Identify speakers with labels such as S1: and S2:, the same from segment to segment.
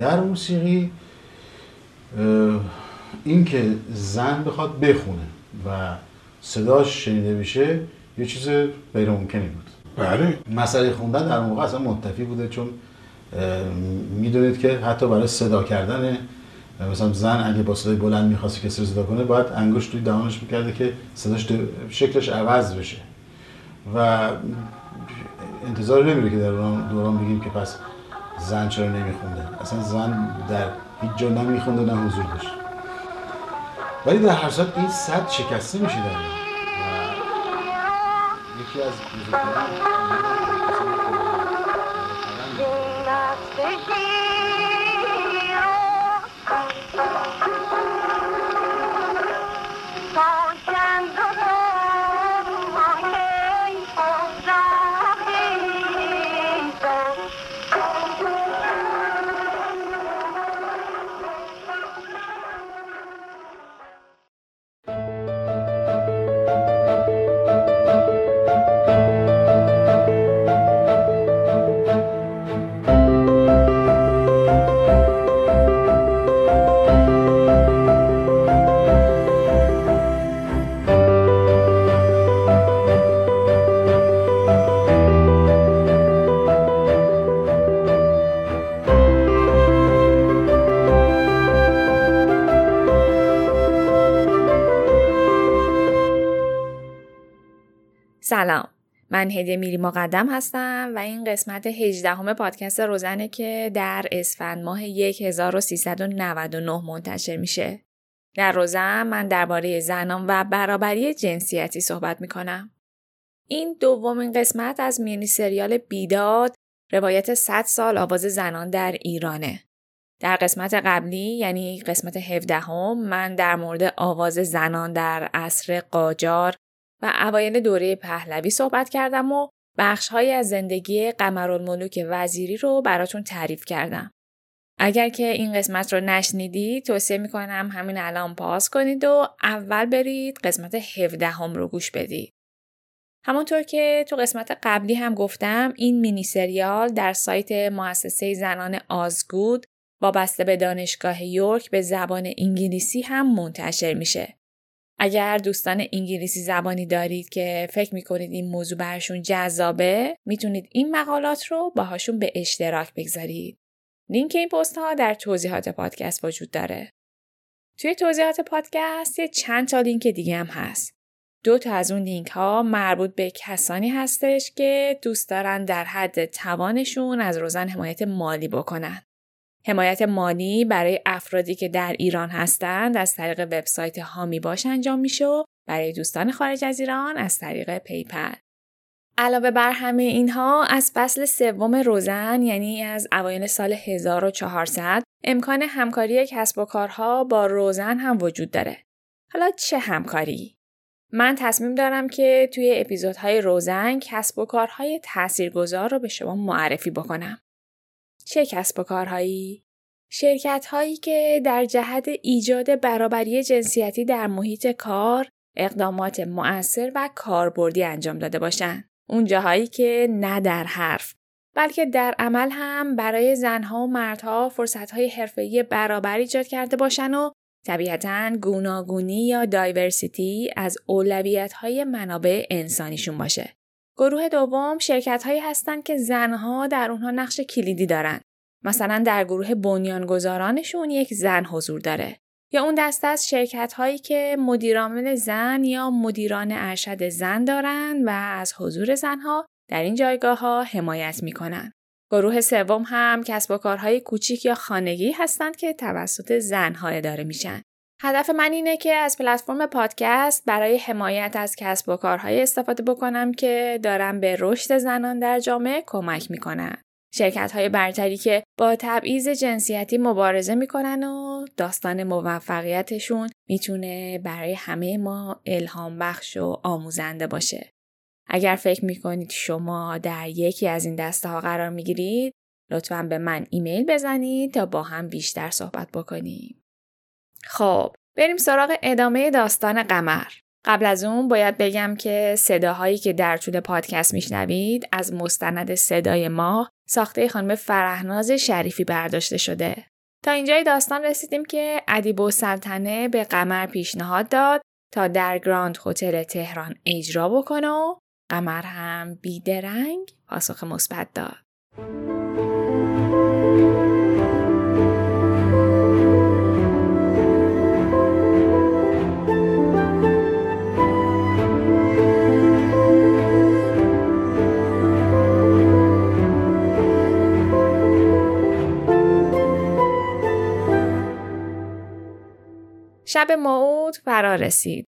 S1: در موسیقی این که زن بخواد بخونه و صداش شنیده بشه یه چیز غیر ممکنی بود.
S2: بله.
S1: مسئله خوندن در موقع اصلا منتفی بوده چون می‌دونید که حتی برای صدا کردن مثلا زن اگه با صدای بلند می‌خواسته کسی رو صدا کنه باید انگشت توی دهانش می‌کرده که صداش شکلش عوض بشه. و انتظار نمیره که در دوران بگیم که پس زن چرا نمیخونده؟ اصلا زن در هیچ جا نمیخونده نه حضور داشت. ولی در هر صورت این صد شکسته میشه در یکی از
S3: سلام من هدیه میری مقدم هستم و این قسمت 18 همه پادکست روزنه که در اسفند ماه 1399 منتشر میشه. در روزن من درباره زنان و برابری جنسیتی صحبت می‌کنم. این دومین قسمت از مینی سریال بیداد روایت 100 سال آواز زنان در ایرانه. در قسمت قبلی یعنی قسمت 17 هم من در مورد آواز زنان در عصر قاجار و اوایل دوره پهلوی صحبت کردم و بخشهایی از زندگی قمرالملوک وزیری رو براتون تعریف کردم. اگر که این قسمت رو نشنیدید توصیه می‌کنم همین الان پاس کنید و اول برید قسمت 17 هم رو گوش بدید. همونطور که تو قسمت قبلی هم گفتم این مینی سریال در سایت مؤسسه زنان آزگود وابسته به دانشگاه یورک به زبان انگلیسی هم منتشر میشه. اگر دوستان انگلیسی زبانی دارید که فکر می‌کنید این موضوع برشون جذابه می‌تونید این مقالات رو باهاشون به اشتراک بگذارید. لینک این پست ها در توضیحات پادکست وجود داره. توی توضیحات پادکست یه چند تا لینک دیگه هم هست. دو تا از اون لینک ها مربوط به کسانی هستش که دوست دارن در حد توانشون از روزن حمایت مالی بکنن. حمایت مالی برای افرادی که در ایران هستند از طریق وبسایت هامی باش انجام میشه و برای دوستان خارج از ایران از طریق PayPal. علاوه بر همه اینها از فصل سوم روزن یعنی از اوایل سال 1400 امکان همکاری کسب و کارها با روزن هم وجود داره. حالا چه همکاری؟ من تصمیم دارم که توی اپیزودهای روزن کسب و کارهای تاثیرگذار رو به شما معرفی بکنم. چه کسب و کارهایی؟ شرکت هایی که در جهت ایجاد برابری جنسیتی در محیط کار اقدامات مؤثر و کاربردی انجام داده باشند. اون جاهایی که نه در حرف بلکه در عمل هم برای زنها و مردها فرصتهای حرفه‌ای برابر ایجاد کرده باشن و طبیعتا گوناگونی یا دایورسیتی از اولویت‌های منابع انسانیشون باشه. گروه دوم شرکت هایی هستند که زنها در اونها نقش کلیدی دارند. مثلا در گروه بنیانگذارانشون یک زن حضور داره. یا اون دسته از شرکت هایی که مدیرعامل زن یا مدیران ارشد زن دارند و از حضور زنها در این جایگاه ها حمایت می‌کنن. گروه سوم هم کسب و کارهای کوچیک یا خانگی هستند که توسط زنها اداره میشن. هدف من اینه که از پلتفرم پادکست برای حمایت از کسب و کارهای استفاده بکنم که دارم به رشد زنان در جامعه کمک می‌کنن. شرکت های برتری که با تبعیض جنسیتی مبارزه می‌کنن و داستان موفقیتشون می‌تونه برای همه ما الهام بخش و آموزنده باشه. اگر فکر می‌کنید شما در یکی از این دسته ها قرار می‌گیرید لطفا به من ایمیل بزنید تا با هم بیشتر صحبت بکنیم. خب بریم سراغ ادامه داستان قمر. قبل از اون باید بگم که صداهایی که در طول پادکست میشنوید از مستند صدای ما ساخته خانم فرهناز شریفی برداشته شده. تا اینجای داستان رسیدیم که ادیب و سلطنه به قمر پیشنهاد داد تا در گراند هتل تهران اجرا بکنه و قمر هم بیدرنگ پاسخ مثبت داد. شب موعود فرا رسید.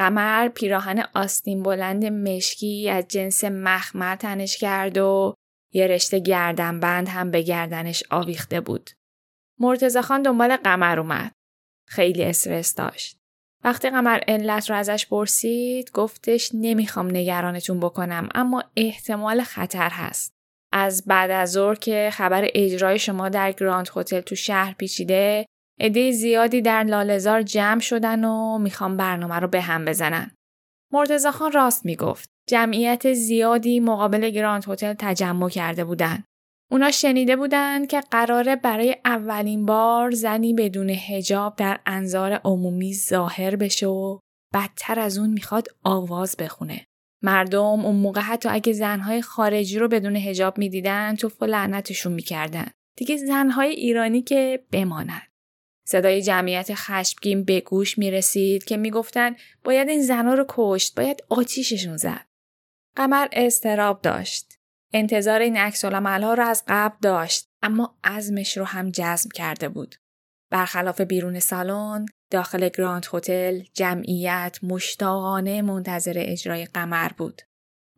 S3: قمر پیراهن آستین بلند مشکی از جنس مخمر تنش کرد و یه رشته گردنبند هم به گردنش آویخته بود. مرتزا خان دنبال قمر اومد. خیلی استرس داشت. وقتی قمر علت رو ازش پرسید گفتش نمی‌خوام نگرانتون بکنم اما احتمال خطر هست. از بعد از ظهر که خبر اجرای شما در گراند هتل تو شهر پیچیده عده زیادی در لالزار جمع شدن و می‌خوام برنامه رو به هم بزنن. مرتزا خان راست می‌گفت. جمعیت زیادی مقابل گراند هتل تجمع کرده بودن. اونا شنیده بودند که قراره برای اولین بار زنی بدون هجاب در انظار عمومی ظاهر بشه و بدتر از اون می‌خواد آواز بخونه. مردم اون موقع حتی اگه زنهای خارجی رو بدون هجاب می‌دیدن تو لعنتشون می‌کردن. دیگه زنهای ایرانی که بماند. صدای جمعیت خشمگین به گوش می رسید که می گفتن باید این زنها رو کشت باید آتیششون زد. قمر استراب داشت. انتظار این عکس ها رو از قبل داشت اما عزمش رو هم جزم کرده بود. برخلاف بیرون سالن داخل گراند هتل جمعیت مشتاقانه منتظر اجرای قمر بود.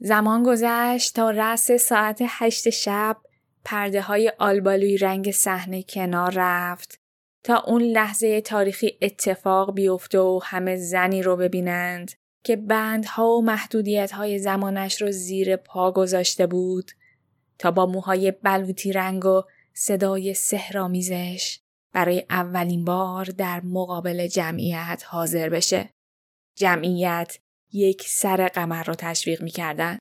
S3: زمان گذشت تا رأس ساعت هشت شب پرده های آلبالوی رنگ صحنه کنار رفت تا اون لحظه تاریخی اتفاق بیفته و همه زنی رو ببینند که بندها و محدودیت های زمانش رو زیر پا گذاشته بود تا با موهای بلوطی رنگ و صدای سهرامیزش برای اولین بار در مقابل جمعیت حاضر بشه. جمعیت یک سر قمر رو تشویق می‌کردن.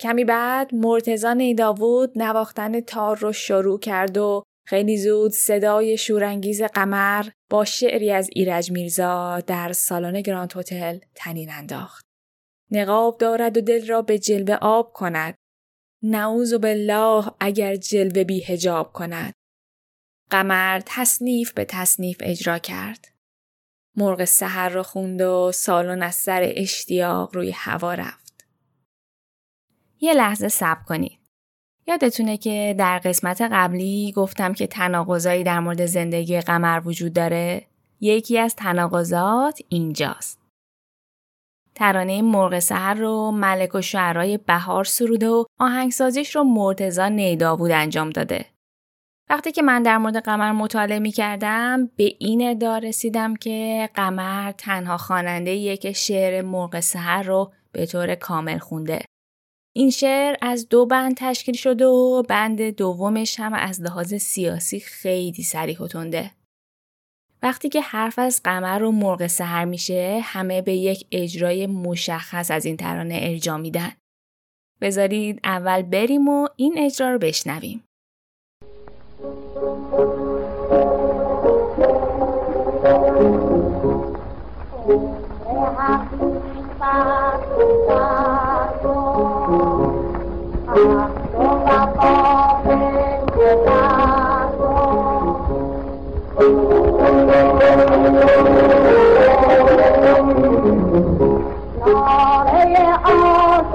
S3: کمی بعد مرتزا نیداوود نواختن تار رو شروع کرد و خیلی زود صدای شورانگیز قمر با شعری از ایرج میرزا در سالن گراند هتل تنین انداخت. نقاب دارد و دل را به جلوه آب کند. نعوذ بالله اگر جلوه بی هجاب کند. قمر تصنیف به تصنیف اجرا کرد. مرغ سحر را خوند و سالن از سر اشتیاق روی هوا رفت. یه لحظه صبر کنید. یادتونه که در قسمت قبلی گفتم که تناقضایی در مورد زندگی قمر وجود داره؟ یکی از تناقضات اینجاست. ترانه مرغ سهر رو ملک و شعرهای بهار سروده و آهنگسازیش رو مرتزا نیداوود انجام داده. وقتی که من در مورد قمر مطالعه می کردم به این ادعا رسیدم که قمر تنها خواننده یک شعر مرغ سهر رو به طور کامل خونده. این شعر از دو بند تشکیل شده و بند دومش هم از لحاظ سیاسی خیلی سریح و تنده. وقتی که حرف از قمر و مرغ سحر میشه همه به یک اجرای مشخص از این ترانه ارجا میدن. بذارید اول بریم و این اجرا رو بشنویم.
S4: Oh, 啊，哆啦哆啦哆啦哆，哆啦耶啊噻。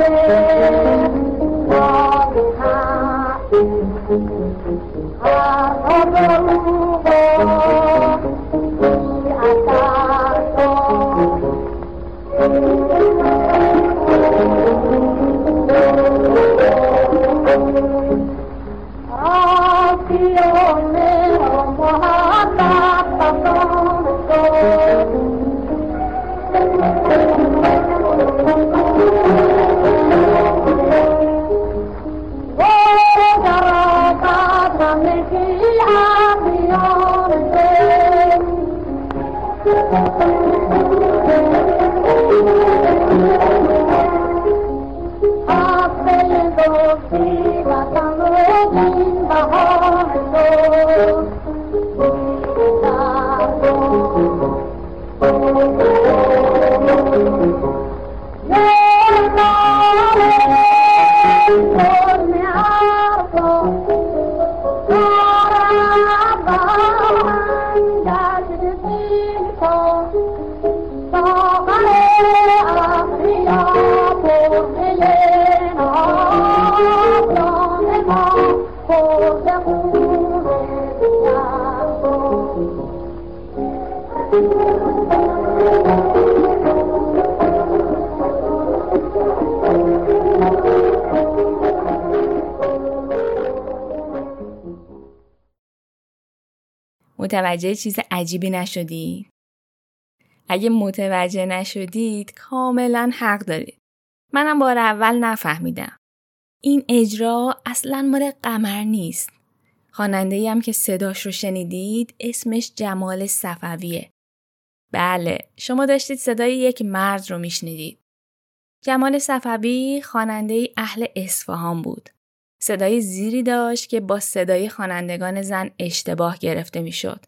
S3: متوجه چیز عجیبی نشدید؟ اگه متوجه نشدید کاملا حق دارید. منم بار اول نفهمیدم. این اجرا اصلا مال قمر نیست. خواننده هم که صداش رو شنیدید اسمش جمال صفویه. بله، شما داشتید صدای یک مرد رو میشنیدید. جمال صفوی خواننده اهل اصفهان بود. صدای زیری داشت که با صدای خوانندگان زن اشتباه گرفته می‌شد.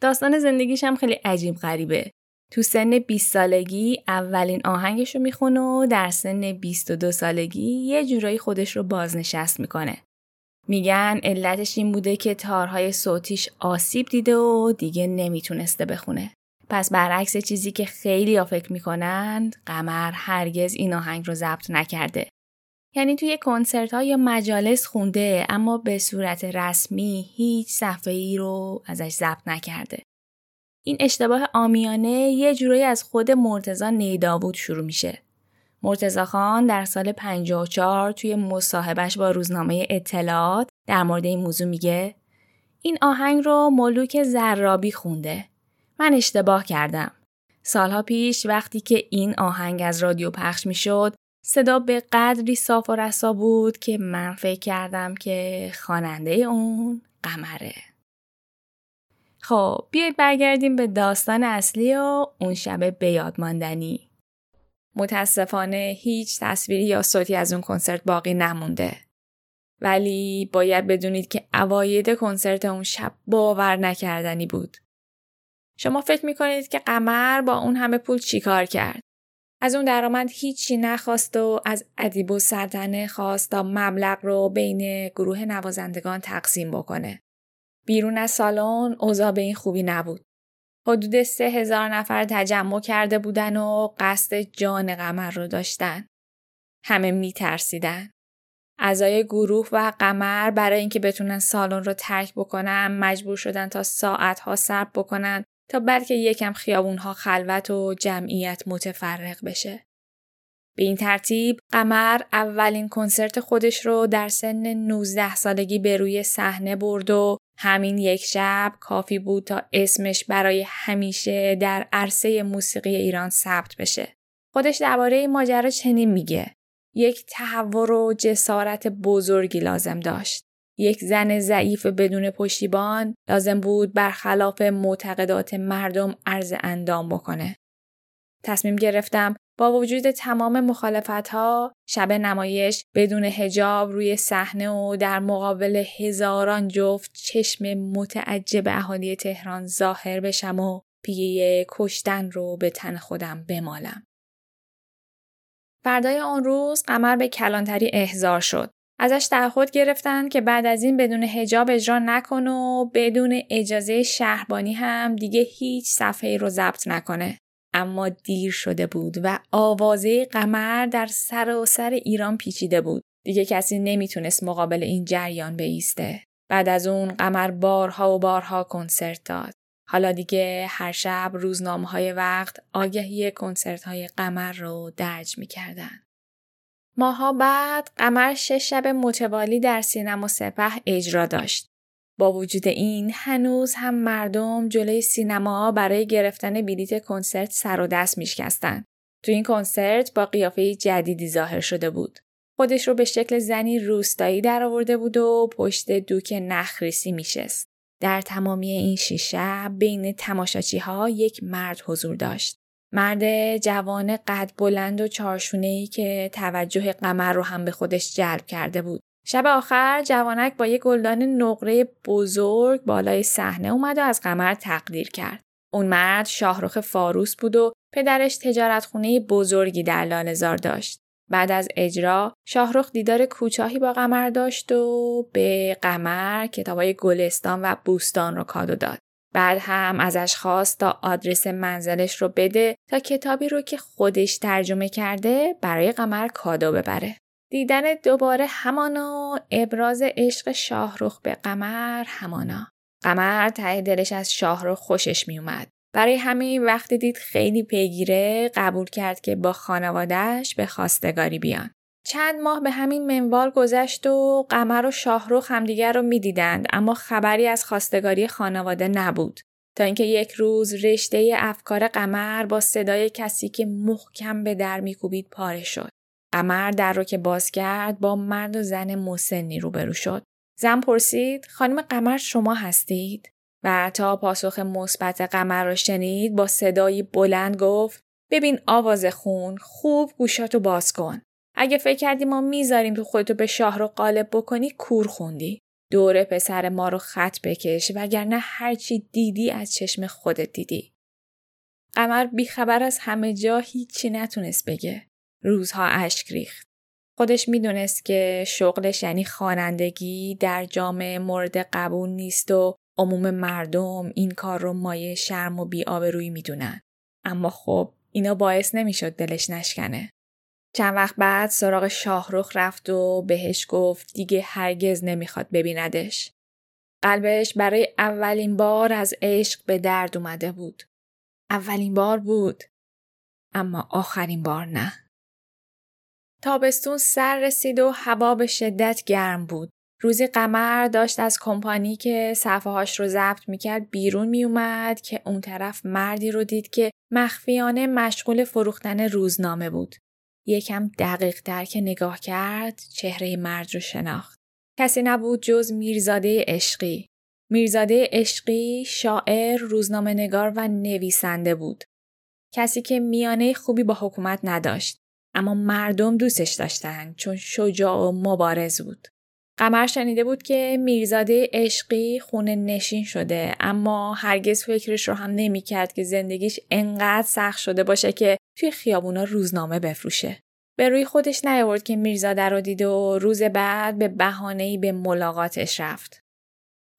S3: داستان زندگیش هم خیلی عجیب غریبه. تو سن 20 سالگی اولین آهنگش رو می‌خونه و در سن 22 سالگی یه جورایی خودش رو بازنشست می‌کنه. میگن علتش این بوده که تارهای صوتیش آسیب دیده و دیگه نمی‌تونسته بخونه. پس برعکس چیزی که خیلی ها فکر می‌کنند قمر هرگز این آهنگ رو ضبط نکرده. یعنی توی کنسرت ها یا مجالس خونده اما به صورت رسمی هیچ صفحه ای رو ازش ضبط نکرده. این اشتباه آمیانه یه جورایی از خود مرتزا نیدابود شروع میشه. مرتزا خان در سال 54 توی مصاحبهش با روزنامه اطلاعات در مورد این موضوع میگه این آهنگ رو ملوک زرابی خونده. من اشتباه کردم. سالها پیش وقتی که این آهنگ از رادیو پخش می‌شد صدا به قدری صاف و رسا بود که من فکر کردم که خواننده اون قمره. خب بیایید برگردیم به داستان اصلی و اون شب به ماندنی. متاسفانه هیچ تصویری یا صوتی از اون کنسرت باقی نمونده. ولی باید بدونید که اواید کنسرت اون شب باور نکردنی بود. شما فکر می‌کنید که قمر با اون همه پول چیکار کرد؟ از اون درآمد هیچی نخواست و از ادیب و سردنه خواست تا مبلغ رو بین گروه نوازندگان تقسیم بکنه. بیرون از سالن اوضاع به این خوبی نبود. حدود سه هزار نفر تجمع کرده بودن و قصد جان قمر رو داشتن. همه می ترسیدن. اعضای گروه و قمر برای اینکه بتونن سالن رو ترک بکنن مجبور شدن تا ساعتها صبر بکنن تا بلکه یکم خیابونها خلوت و جمعیت متفرق بشه. به این ترتیب قمر اولین کنسرت خودش رو در سن 19 سالگی به روی صحنه برد و همین یک شب کافی بود تا اسمش برای همیشه در عرصه موسیقی ایران ثبت بشه. خودش درباره ماجرا چنین میگه. یک تحور و جسارت بزرگی لازم داشت. یک زن ضعیف بدون پشتیبان لازم بود برخلاف معتقدات مردم عرض اندام بکنه. تصمیم گرفتم با وجود تمام مخالفت ها شب نمایش بدون هجاب روی صحنه و در مقابل هزاران جفت چشم متعجب اهالی تهران ظاهر بشم و پیه کشتن رو به تن خودم بمالم. فردای آن روز قمر به کلانتری احضار شد. ازش تعهد گرفتن که بعد از این بدون هجاب اجرا نکن و بدون اجازه شهربانی هم دیگه هیچ صفحه رو ضبط نکنه. اما دیر شده بود و آوازه قمر در سر و سر ایران پیچیده بود. دیگه کسی نمی‌تونست مقابل این جریان بیسته. بعد از اون قمر بارها و بارها کنسرت داد. حالا دیگه هر شب روزنامه های وقت آگهی کنسرت های قمر رو درج می‌کردن. ماها بعد قمر شش شب متوالی در سینما سپه اجرا داشت. با وجود این هنوز هم مردم جلوی سینما برای گرفتن بلیت کنسرت سر و دست میشکستند. تو این کنسرت با قیافه جدیدی ظاهر شده بود. خودش رو به شکل زنی روستایی درآورده بود و پشت دوک نخریسی میشست. در تمامی این شیشه بین تماشاچی ها یک مرد حضور داشت. مرد جوان قد بلند و چارشونه که توجه قمر رو هم به خودش جلب کرده بود. شب آخر جوانک با یک گلدان نقره بزرگ بالای صحنه اومد و از قمر تقدیر کرد. اون مرد شاهرخ فاروس بود و پدرش تجارتخونه بزرگی در لالزار داشت. بعد از اجرا شاهرخ دیدار کوتاهی با قمر داشت و به قمر کتابای گلستان و بوستان رو کادو داد. بعد هم ازش خواست تا آدرس منزلش رو بده تا کتابی رو که خودش ترجمه کرده برای قمر کادو ببره. دیدن دوباره همانا ابراز عشق شاهرخ به قمر همانا. قمر ته دلش از شاهرخ خوشش میومد. برای همین وقتی دید خیلی پیگیره قبول کرد که با خانوادهش به خواستگاری بیان. چند ماه به همین منوال گذشت و قمر و شاهروخ همدیگر رو می‌دیدند اما خبری از خواستگاری خانواده نبود. تا اینکه یک روز رشته افکار قمر با صدای کسی که محکم به در میکوبید پاره شد. قمر در رو که باز کرد با مرد و زن مسنی روبرو شد. زن پرسید خانم قمر شما هستید؟ و تا پاسخ مثبت قمر را شنید با صدایی بلند گفت ببین آواز خون خوب گوشاتو باز کن. اگه فکر کردی ما می‌ذاریم تو خودتو به شاه رو قالب بکنی کور خوندی دور پسر ما رو خط بکش وگرنه هرچی دیدی از چشم خودت دیدی قمر بیخبر از همه جا هیچی نتونست بگه روزها اشک ریخت خودش می‌دونست که شغلش یعنی خوانندگی در جامعه مورد قبول نیست و عموم مردم این کار رو مایه شرم و بیآبرویی می‌دونن. اما خب اینا باعث نمی‌شد دلش نشکنه. چند وقت بعد سراغ شاهرخ رفت و بهش گفت دیگه هرگز نمی‌خواد ببیندش. قلبش برای اولین بار از عشق به درد اومده بود. اولین بار بود. اما آخرین بار نه. تابستون سر رسید و هوا به شدت گرم بود. روزی قمر داشت از کمپانی که صفحه هاش رو ضبط می‌کرد بیرون میومد که اون طرف مردی رو دید که مخفیانه مشغول فروختن روزنامه بود. یکم دقیق در که نگاه کرد چهره مرد رو شناخت. کسی نبود جز میرزاده عشقی. میرزاده عشقی شاعر، روزنامه نگار و نویسنده بود. کسی که میانه خوبی با حکومت نداشت. اما مردم دوستش داشتن چون شجاع و مبارز بود. قمر شنیده بود که میرزاده عشقی خونه نشین شده اما هرگز فکرش رو هم نمی‌کرد که زندگیش انقدر سخت شده باشه که توی خیابونا روزنامه بفروشه. به روی خودش نیاورد که میرزاده رو دید و روز بعد به بهانه‌ای به ملاقاتش رفت.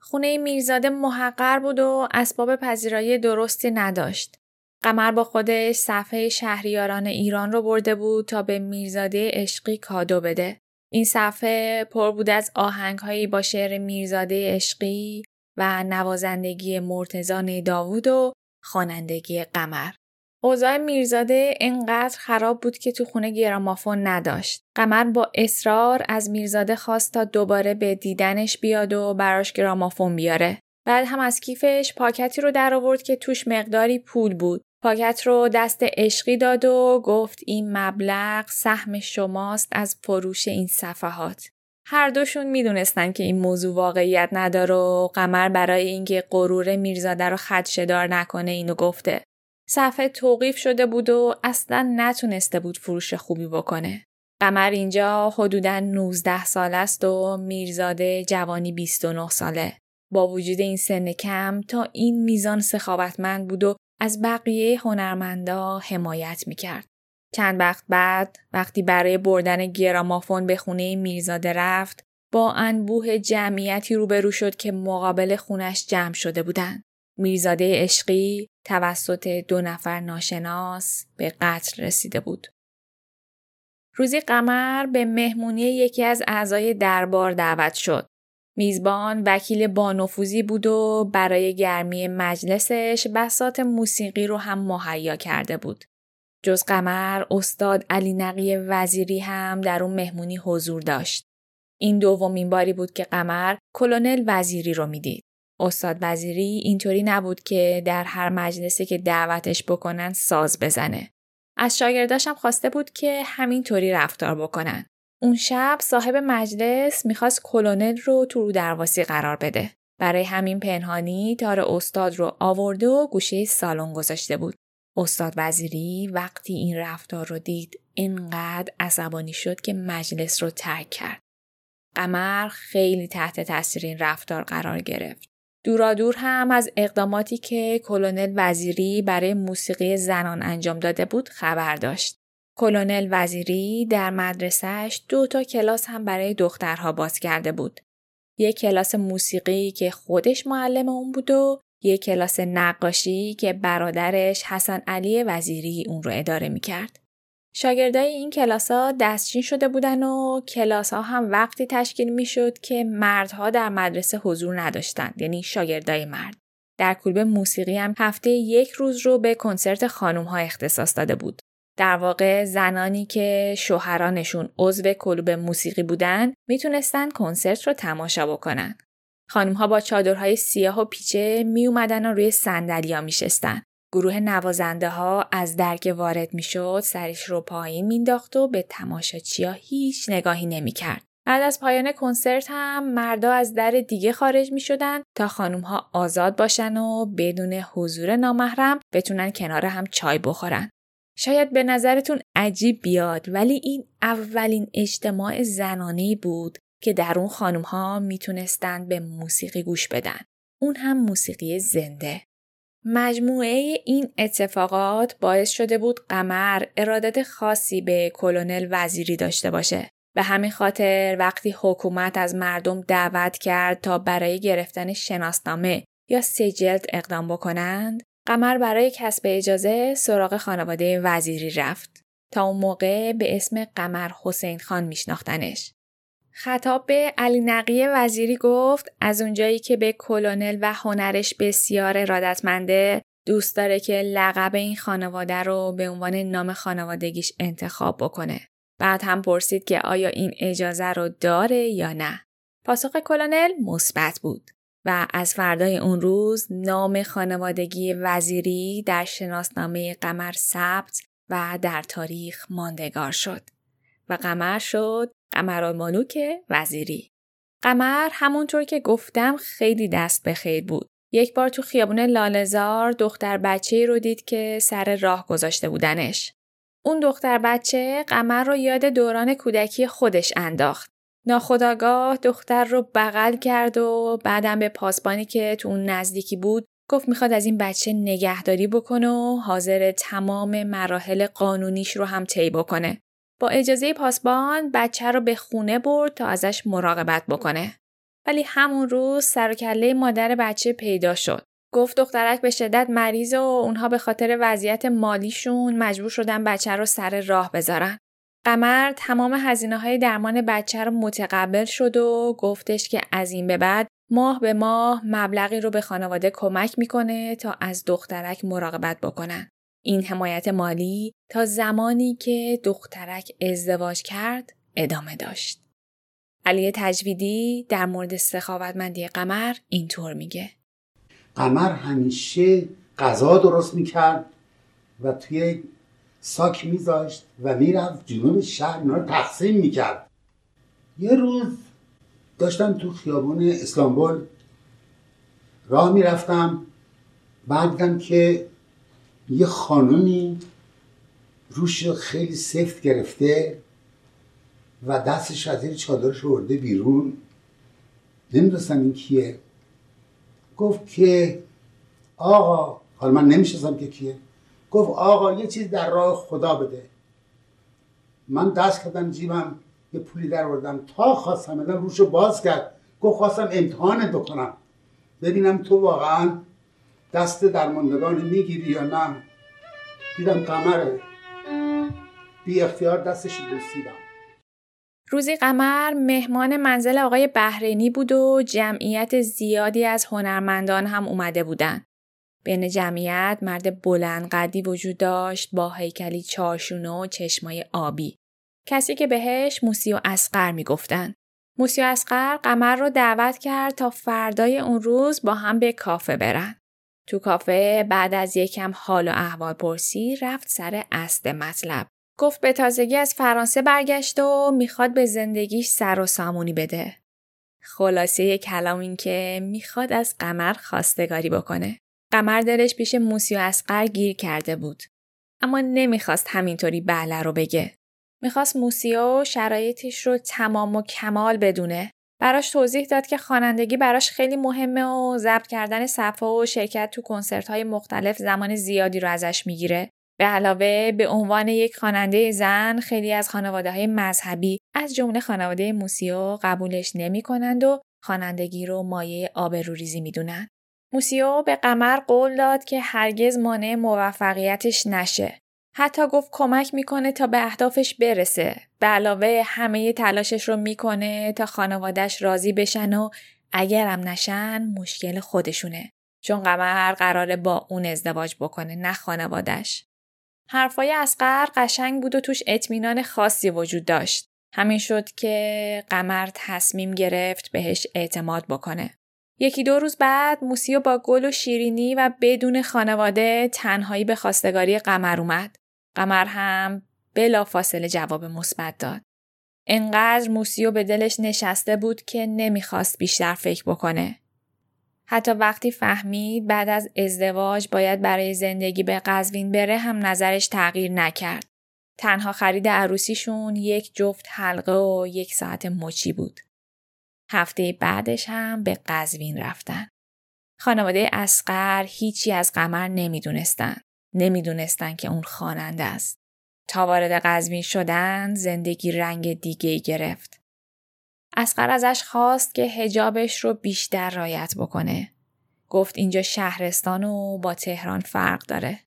S3: خونه میرزاده محقر بود و اسباب پذیرایی درستی نداشت. قمر با خودش صفحه شهریاران ایران رو برده بود تا به میرزاده عشقی کادو بده. این صفحه پر بود از آهنگهایی با شعر میرزاده عشقی و نوازندگی مرتزان داوود و خوانندگی قمر. اوضاع میرزاده انقدر خراب بود که تو خونه گرامافون نداشت. قمر با اصرار از میرزاده خواست تا دوباره به دیدنش بیاد و براش گرامافون بیاره. بعد هم از کیفش پاکتی رو در آورد که توش مقداری پول بود. پاکت رو دست عشقی داد و گفت این مبلغ سهم شماست از فروش این صفحات. هر دوشون می‌دونستن که این موضوع واقعیت نداره و قمر برای اینکه غرور میرزاده رو خدشدار نکنه اینو گفته. صفحه توقیف شده بود و اصلا نتونسته بود فروش خوبی بکنه. قمر اینجا حدودا 19 سال است و میرزاده جوانی 29 ساله. با وجود این سن کم تا این میزان سخاوتمند بود و از بقیه هنرمندا حمایت می‌کرد. چند وقت بعد وقتی برای بردن گرامافون به خونه میرزاده رفت با انبوه جمعیتی روبرو شد که مقابل خونش جمع شده بودند. میرزاده عشقی توسط دو نفر ناشناس به قتل رسیده بود. روزی قمر به مهمونی یکی از اعضای دربار دعوت شد. میزبان وکیل بانفوزی بود و برای گرمی مجلسش بسات موسیقی رو هم مهیا کرده بود. جز قمر استاد علی نقی وزیری هم در اون مهمونی حضور داشت. این دومین باری بود که قمر کلونل وزیری رو می‌دید. استاد وزیری اینطوری نبود که در هر مجلسی که دعوتش بکنن ساز بزنه. از شاگرداشم خواسته بود که همینطوری رفتار بکنن. اون شب صاحب مجلس می‌خواست کلونل رو تو رو درواسی قرار بده. برای همین پنهانی تار استاد رو آورده و گوشه سالن گذاشته بود. استاد وزیری وقتی این رفتار رو دید اینقدر عصبانی شد که مجلس رو ترک کرد. قمر خیلی تحت تاثیر این رفتار قرار گرفت. دورادور هم از اقداماتی که کلونل وزیری برای موسیقی زنان انجام داده بود خبر داشت. کلونل وزیری در مدرسهش دو تا کلاس هم برای دخترها باز کرده بود. یک کلاس موسیقی که خودش معلم اون بود و یک کلاس نقاشی که برادرش حسن علی وزیری اون رو اداره می کرد. شاگردای این کلاس ها دستچین شده بودن و کلاس ها هم وقتی تشکیل می شد که مردها در مدرسه حضور نداشتند یعنی شاگردای مرد. در کلوب موسیقی هم هفته یک روز رو به کنسرت خانوم ها اختصاص داده بود. در واقع زنانی که شوهرانشون عضو کلوب موسیقی بودن می‌تونستن کنسرت رو تماشا بکنن. خانم ها با چادرهای سیاه و پیچه می اومدن و روی صندلیا میشستن. گروه نوازنده ها از درک وارد می‌شد سرش رو پایین مینداخت و به تماشاچیا هیچ نگاهی نمی‌کرد. بعد از پایان کنسرت هم مردا از در دیگه خارج می شدن تا خانوم ها آزاد باشن و بدون حضور نامحرم بتونن کنار هم چای بخورن. شاید به نظرتون عجیب بیاد ولی این اولین اجتماع زنانه بود که در اون خانوم ها می‌تونستند به موسیقی گوش بدن. اون هم موسیقی زنده. مجموعه این اتفاقات باعث شده بود قمر ارادت خاصی به کلونل وزیری داشته باشه. به همین خاطر وقتی حکومت از مردم دعوت کرد تا برای گرفتن شناسنامه یا سجلت اقدام بکنند، قمر برای کسب اجازه سراغ خانواده وزیری رفت. تا اون موقع به اسم قمر حسین خان میشناختنش. خطاب به علی نقی وزیری گفت از اونجایی که به کلونل و هنرش بسیار ارادتمنده دوست داره که لقب این خانواده رو به عنوان نام خانوادگیش انتخاب بکنه. بعد هم پرسید که آیا این اجازه رو داره یا نه. پاسخ کلونل مثبت بود و از فردای اون روز نام خانوادگی وزیری در شناسنامه قمر ثبت و در تاریخ ماندگار شد و قمر شد قمرالملوک وزیری. قمر همونطور که گفتم خیلی دست به خیر بود. یک بار تو خیابون لالزار دختر بچه رو دید که سر راه گذاشته بودنش. اون دختر بچه قمر رو یاد دوران کودکی خودش انداخت. ناخداگاه دختر رو بغل کرد و بعدم به پاسبانی که تو اون نزدیکی بود گفت می‌خواد از این بچه نگهداری بکنه و حاضر تمام مراحل قانونیش رو هم طی بکنه. با اجازه پاسبان بچه رو به خونه برد تا ازش مراقبت بکنه. ولی همون روز سر کله مادر بچه پیدا شد. گفت دخترک به شدت مریض و اونها به خاطر وضعیت مالیشون مجبور شدن بچه رو سر راه بذارن. قمر تمام هزینه های درمان بچه رو متقبل شد و گفتش که از این به بعد ماه به ماه مبلغی رو به خانواده کمک می‌کنه تا از دخترک مراقبت بکنن. این حمایت مالی تا زمانی که دخترک ازدواج کرد ادامه داشت. علی تجویدی در مورد سخاوتمندی قمر اینطور میگه.
S2: قمر همیشه غذا درست می‌کرد و توی ساک میذاشت و می‌رفت جنوب شهر اینا رو تقسیم می‌کرد یه روز داشتم تو خیابون اسلامبول راه می‌رفتم بعد که یه خانومی روش خیلی سفت گرفته و دستش از زیر چادرش ورده بیرون. نمی‌دونستم این کیه. گفت که آقا حالا من نمی‌شناسم که کیه. گفت آقا یه چیز در راه خدا بده. من دست کردم جیبم یه پولی در بردم تا خواستم بدم روشو باز کرد. گفت خواستم امتحانت بکنم. ببینم تو واقعا دست درماندگان می‌گیری یا نه دیدم قمره بی اختیار دستش بوسیدم
S3: روزی قمر مهمان منزل آقای بحرینی بود و جمعیت زیادی از هنرمندان هم اومده بودن. بین جمعیت مرد بلند قدی وجود داشت با هیکلی چارشونه و چشمای آبی. کسی که بهش موسی و اسقر می‌گفتن. موسی و اسقر قمر رو دعوت کرد تا فردای اون روز با هم به کافه برن. تو کافه بعد از یکم حال و احوال پرسی رفت سر اصل مطلب. گفت به تازگی از فرانسه برگشت و می‌خواد به زندگیش سر و سامونی بده. خلاصه کلام این که می‌خواد از قمر خواستگاری بکنه. قمر دلش پیش موسی و اسقر گیر کرده بود. اما نمی‌خواست همینطوری بله رو بگه. می‌خواست موسیو شرایطش رو تمام و کمال بدونه. براش توضیح داد که خوانندگی براش خیلی مهمه و ضبط کردن صفحه و شرکت تو کنسرت های مختلف زمان زیادی رو ازش می‌گیره. به علاوه به عنوان یک خواننده زن خیلی از خانواده های مذهبی از جمله خانواده موسیو قبولش نمی کنند و خوانندگی رو مایه آبروریزی می‌دونن. موسیو به قمر قول داد که هرگز مانع موفقیتش نشه. حتی گفت کمک می‌کنه تا به اهدافش برسه. به علاوه همه تلاشش رو می‌کنه تا خانوادش راضی بشن و اگرم نشن مشکل خودشونه. چون قمر قراره با اون ازدواج بکنه نه خانوادش. حرفای اسقر قشنگ بود و توش اطمینان خاصی وجود داشت. همین شد که قمر تصمیم گرفت بهش اعتماد بکنه. یکی دو روز بعد موسیو با گل و شیرینی و بدون خانواده تنهایی به خواستگاری قمر اومد. قمر هم بلا فاصله جواب مثبت داد. انقدر موسیو به دلش نشسته بود که نمی‌خواست بیشتر فکر بکنه. حتی وقتی فهمید بعد از ازدواج باید برای زندگی به قزوین بره هم نظرش تغییر نکرد. تنها خرید عروسیشون یک جفت حلقه و یک ساعت مچی بود. هفته بعدش هم به قزوین رفتن. خانواده اسقر هیچی از قمر نمی‌دونستن. نمی‌دونستن که اون خواننده است. تا وارد قزوین شدن زندگی رنگ دیگه گرفت. اسقر ازش خواست که هجابش رو بیشتر رایت بکنه. گفت اینجا شهرستان و با تهران فرق داره.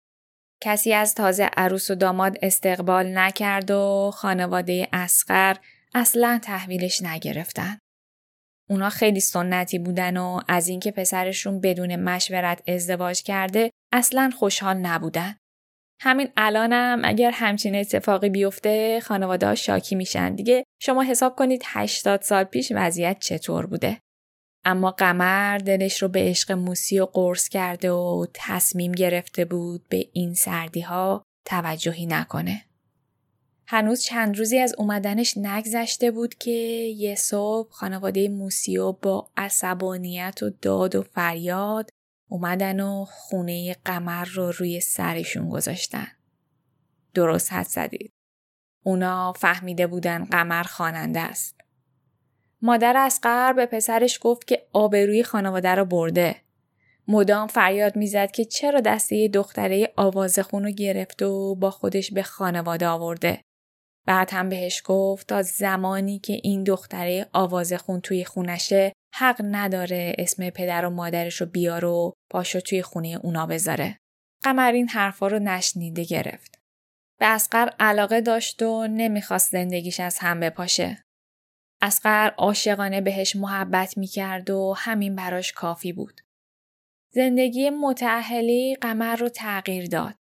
S3: کسی از تازه عروس و داماد استقبال نکرد و خانواده اسقر اصلا تحویلش نگرفتن. اونا خیلی سنتی بودن و از اینکه پسرشون بدون مشورت ازدواج کرده اصلا خوشحال نبودن. همین الانم اگر همچین اتفاقی بیفته خانواده شاکی میشن دیگه شما حساب کنید 80 سال پیش وضعیت چطور بوده. اما قمر دلش رو به عشق موسی و قرص کرده و تصمیم گرفته بود به این سردی ها توجهی نکنه. هنوز چند روزی از اومدنش نگذشته بود که یه صبح خانواده موسیو با عصبانیت و داد و فریاد اومدن و خونه قمر رو روی سرشون گذاشتن. درست حد زدید. اونا فهمیده بودن قمر خواننده است. مادر از به پسرش گفت که آبروی خانواده رو برده. مدام فریاد می‌زد که چرا دسته دختره آوازخون رو گرفت و با خودش به خانواده آورده. بعد هم بهش گفت تا زمانی که این دختره آوازخون توی خونشه حق نداره اسم پدر و مادرش رو بیار و پاشو توی خونه اونا بذاره. قمر این حرفا رو نشنیده گرفت. به اسقر علاقه داشت و نمی‌خواست زندگیش از هم بپاشه. اسقر عاشقانه بهش محبت می‌کرد و همین براش کافی بود. زندگی متعهلی قمر رو تغییر داد.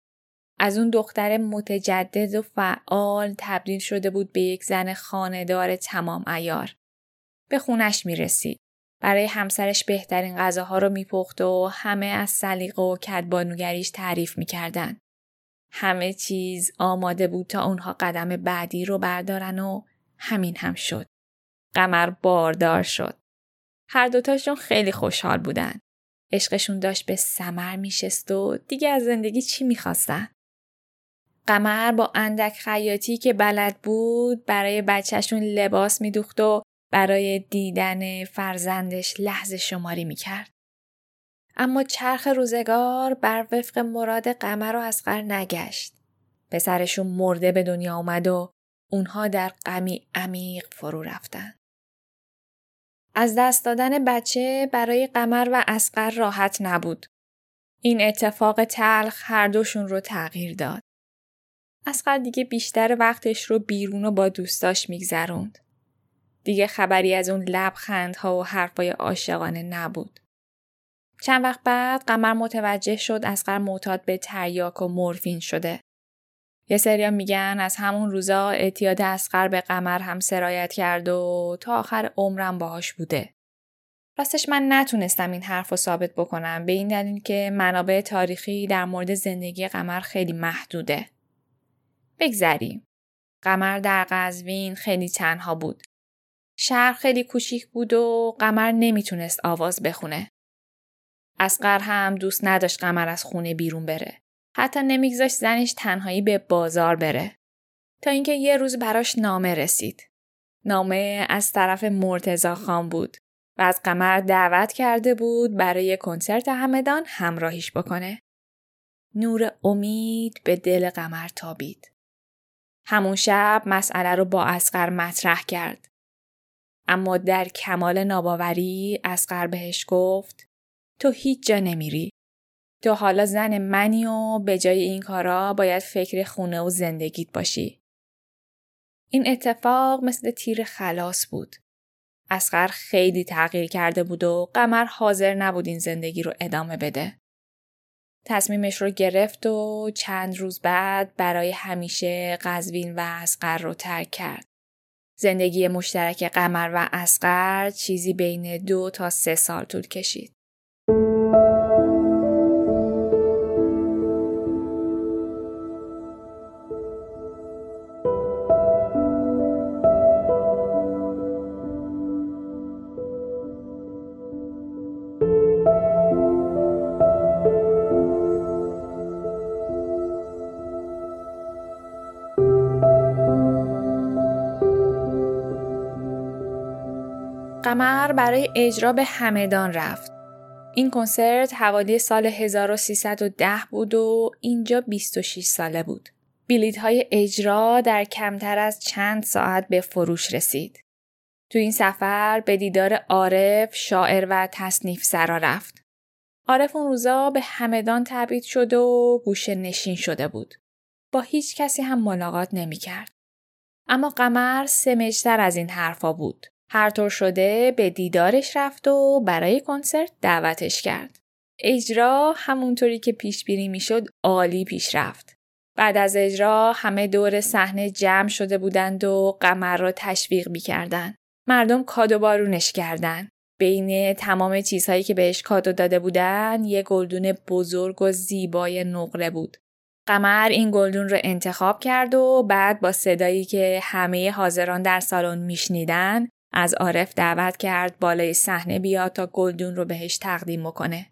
S3: از اون دختر متجدد و فعال تبدیل شده بود به یک زن خاندار تمام ایار. به خونش می رسید. برای همسرش بهترین غذاها رو میپخت و همه از سلیقه و کدبانوگریش تعریف می‌کردن. همه چیز آماده بود تا اونها قدم بعدی رو بردارن و همین هم شد. قمر باردار شد. هر دوتاشون خیلی خوشحال بودن. عشقشون داشت به سمر میشست و دیگه از زندگی چی می‌خواستن؟ قمر با اندک خیاطی که بلد بود برای بچهشون لباس میدوخت و برای دیدن فرزندش لحظه شماری می کرد. اما چرخ روزگار بر وفق مراد قمر و اسقر نگشت. پسرشون مرده به دنیا آمد و اونها در غمی عمیق فرو رفتن. از دست دادن بچه برای قمر و اسقر راحت نبود. این اتفاق تلخ هر دوشون رو تغییر داد. اسقر دیگه بیشتر وقتش رو بیرون و با دوستاش میگذروند. دیگه خبری از اون لبخندها و حرفای عاشقانه نبود. چند وقت بعد قمر متوجه شد اسقر معتاد به تریاک و مورفین شده. یه سریا میگن از همون روزا اعتیاد اسقر به قمر هم سرایت کرد و تا آخر عمرم باهاش بوده. راستش من نتونستم این حرف رو ثابت بکنم به این دلیل که منابع تاریخی در مورد زندگی قمر خیلی محدوده. بگذریم. قمر در قزوین خیلی تنها بود. شهر خیلی کوچیک بود و قمر نمی‌تونست آواز بخونه. اسقر هم دوست نداشت قمر از خونه بیرون بره. حتی نمیگذاشت زنش تنهایی به بازار بره. تا اینکه یه روز براش نامه رسید. نامه از طرف مرتزا خان بود و از قمر دعوت کرده بود برای کنسرت همدان همراهیش بکنه. نور امید به دل قمر تابید. همون شب مسئله رو با اسقر مطرح کرد. اما در کمال ناباوری اسقر بهش گفت تو هیچ جا نمیری. تو حالا زن منی و به جای این کارا باید فکر خونه و زندگیت باشی. این اتفاق مثل تیر خلاص بود. اسقر خیلی تغییر کرده بود و قمر حاضر نبود این زندگی رو ادامه بده. تصمیمش رو گرفت و چند روز بعد برای همیشه قزوین و اسقر رو ترک کرد. زندگی مشترک قمر و اسقر چیزی بین دو تا سه سال طول کشید. قمر برای اجرا به همدان رفت. این کنسرت حوالی سال 1310 بود و اینجا 26 ساله بود. بیلیت های اجرا در کمتر از چند ساعت به فروش رسید. تو این سفر به دیدار عارف، شاعر و تصنیف سرا رفت. عارف اون روزا به همدان تبعید شده و گوشه نشین شده بود. با هیچ کسی هم ملاقات نمی کرد. اما قمر سمجتر از این حرفا بود. هر طور شده به دیدارش رفت و برای کنسرت دعوتش کرد. اجرا همونطوری که پیش بینی می‌شد عالی پیش رفت. بعد از اجرا همه دور صحنه جمع شده بودند و قمر را تشویق می‌کردند. مردم کادو بارونش کردند. بین تمام چیزهایی که بهش کادو داده بودن یه گلدون بزرگ و زیبای نقره بود. قمر این گلدون رو انتخاب کرد و بعد با صدایی که همه حاضران در سالن میشنیدن از عارف دعوت کرد بالای صحنه بیاد تا گلدون رو بهش تقدیم بکنه.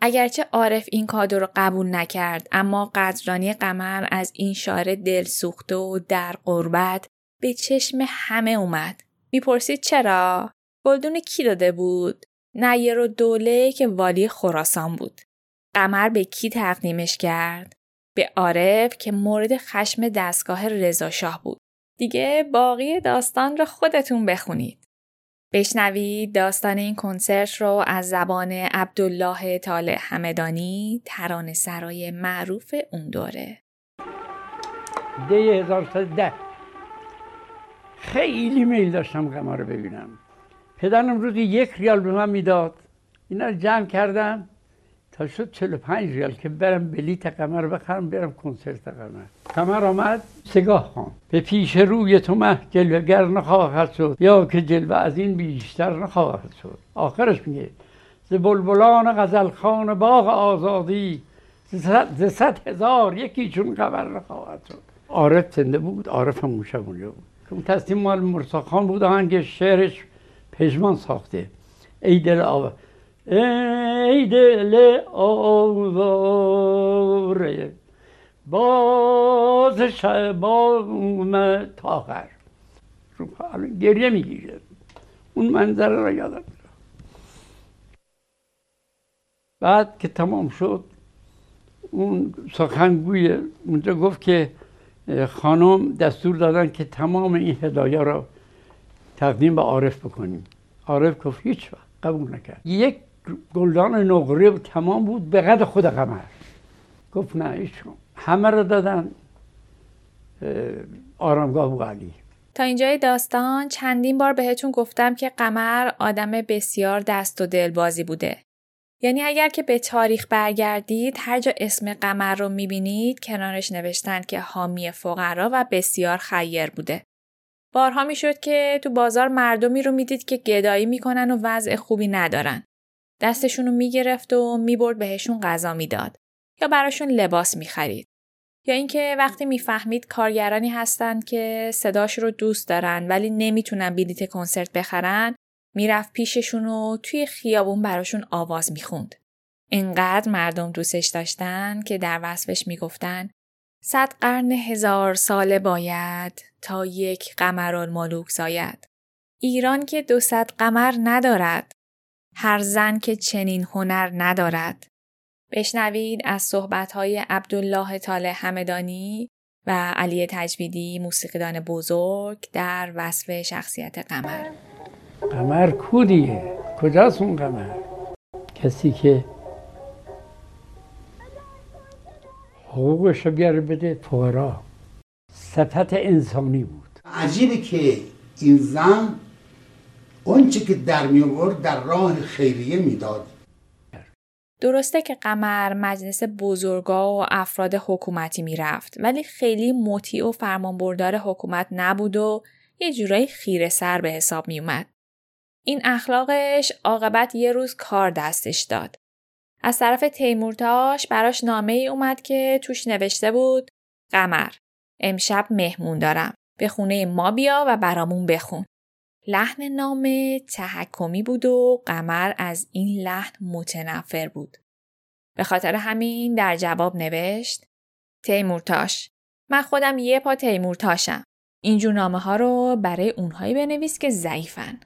S3: اگرچه عارف این کادو رو قبول نکرد اما قدرانی قمر از این شاره دل سوخته و در قربت به چشم همه اومد. می‌پرسید چرا؟ گلدون کی داده بود؟ نیر و دوله که والی خراسان بود. قمر به کی تقدیمش کرد؟ به عارف که مورد خشم دستگاه رضاشاه بود. دیگه باقی داستان رو خودتون بخونید. بشنوید داستان این کنسرت رو از زبان عبدالله طالع همدانی ترانه سرای معروف اون دوره.
S5: ده. 1110 خیلی میل داشتم قمر رو ببینم. پدرم روزی یک ریال به من می‌داد. اینا رو جمع کردم. تا شد 45 ریال که برم بلیت قمر بخرم برم کنسرت قمر قمر آمد. سگاه خان به پیش روی تو مه جلوگر نخواهد شد یا که جلوه از این بیشتر نخواهد شد. آخرش میگه ز بلبلان غزل خان باغ آزادی ز صد هزار یکی چون قمر نخواهد شد. عارف زنده بود عارف موشه بود. که اون تصمیم مال بود آهنگ شعرش پژمان ساخته. ای دل آب ای دل آواره. باز شبام تاخر گریه می‌گیره. اون منظره را یادم بعد که تمام شد اون سخنگوی اونجا گفت که خانم دستور دادن که تمام این هدایه را تقدیم به عارف بکنیم. عارف گفت هیچ وقت قبول نکرد. یک گلدان نقره تمام بود به قد خود قمر. گفت نه ایشون همه رو دادن آرامگاه و علی
S3: تا اینجای داستان چندین بار بهتون گفتم که قمر آدم بسیار دست و دل بازی بوده. یعنی اگر که به تاریخ برگردید هر جا اسم قمر رو می‌بینید کنارش نوشتن که حامی فقرا و بسیار خیر بوده. بارها می‌شد که تو بازار مردمی رو می‌دید که گدایی می‌کنن و وضع خوبی ندارن. دستشون رو می‌گرفت و می‌برد بهشون غذا می‌داد یا براشون لباس می‌خرید. یا اینکه وقتی می‌فهمید کارگرانی هستند که صداش رو دوست دارن ولی نمی‌تونن بلیت کنسرت بخرن می‌رفت پیششون و توی خیابون براشون آواز می‌خوند. اینقدر مردم دوستش داشتن که در وصفش می‌گفتن صد قرن هزار ساله باید تا یک قمر ملوک زاید. ایران که دو صد قمر ندارد. هر زن که چنین هنر ندارد. بشنوید از صحبتهای عبدالله طالع همدانی و علی تجویدی موسیقیدان بزرگ در وصف شخصیت قمر.
S5: قمر کودیه؟ کجاست اون قمر؟ کسی که حقوقش رو بیاره بده فقرا. صفت انسانی بود.
S2: عجیبه که این زن اونچه که در می آورد در راه خیریه می‌داد.
S3: درسته که قمر مجلس بزرگا و افراد حکومتی می‌رفت ولی خیلی مطیع و فرمانبردار حکومت نبود و یه جورایی خیره سر به حساب می اومد. این اخلاقش عاقبت یه روز کار دستش داد. از طرف تیمورتاش براش نامه ای اومد که توش نوشته بود قمر امشب مهمون دارم. به خونه ما بیا و برامون بخون. لحن نامه تحکمی بود و قمر از این لحن متنفر بود. به خاطر همین در جواب نوشت تیمورتاش من خودم یه پا تیمورتاشم. اینجور نامه ها رو برای اونهایی بنویس که ضعیفن.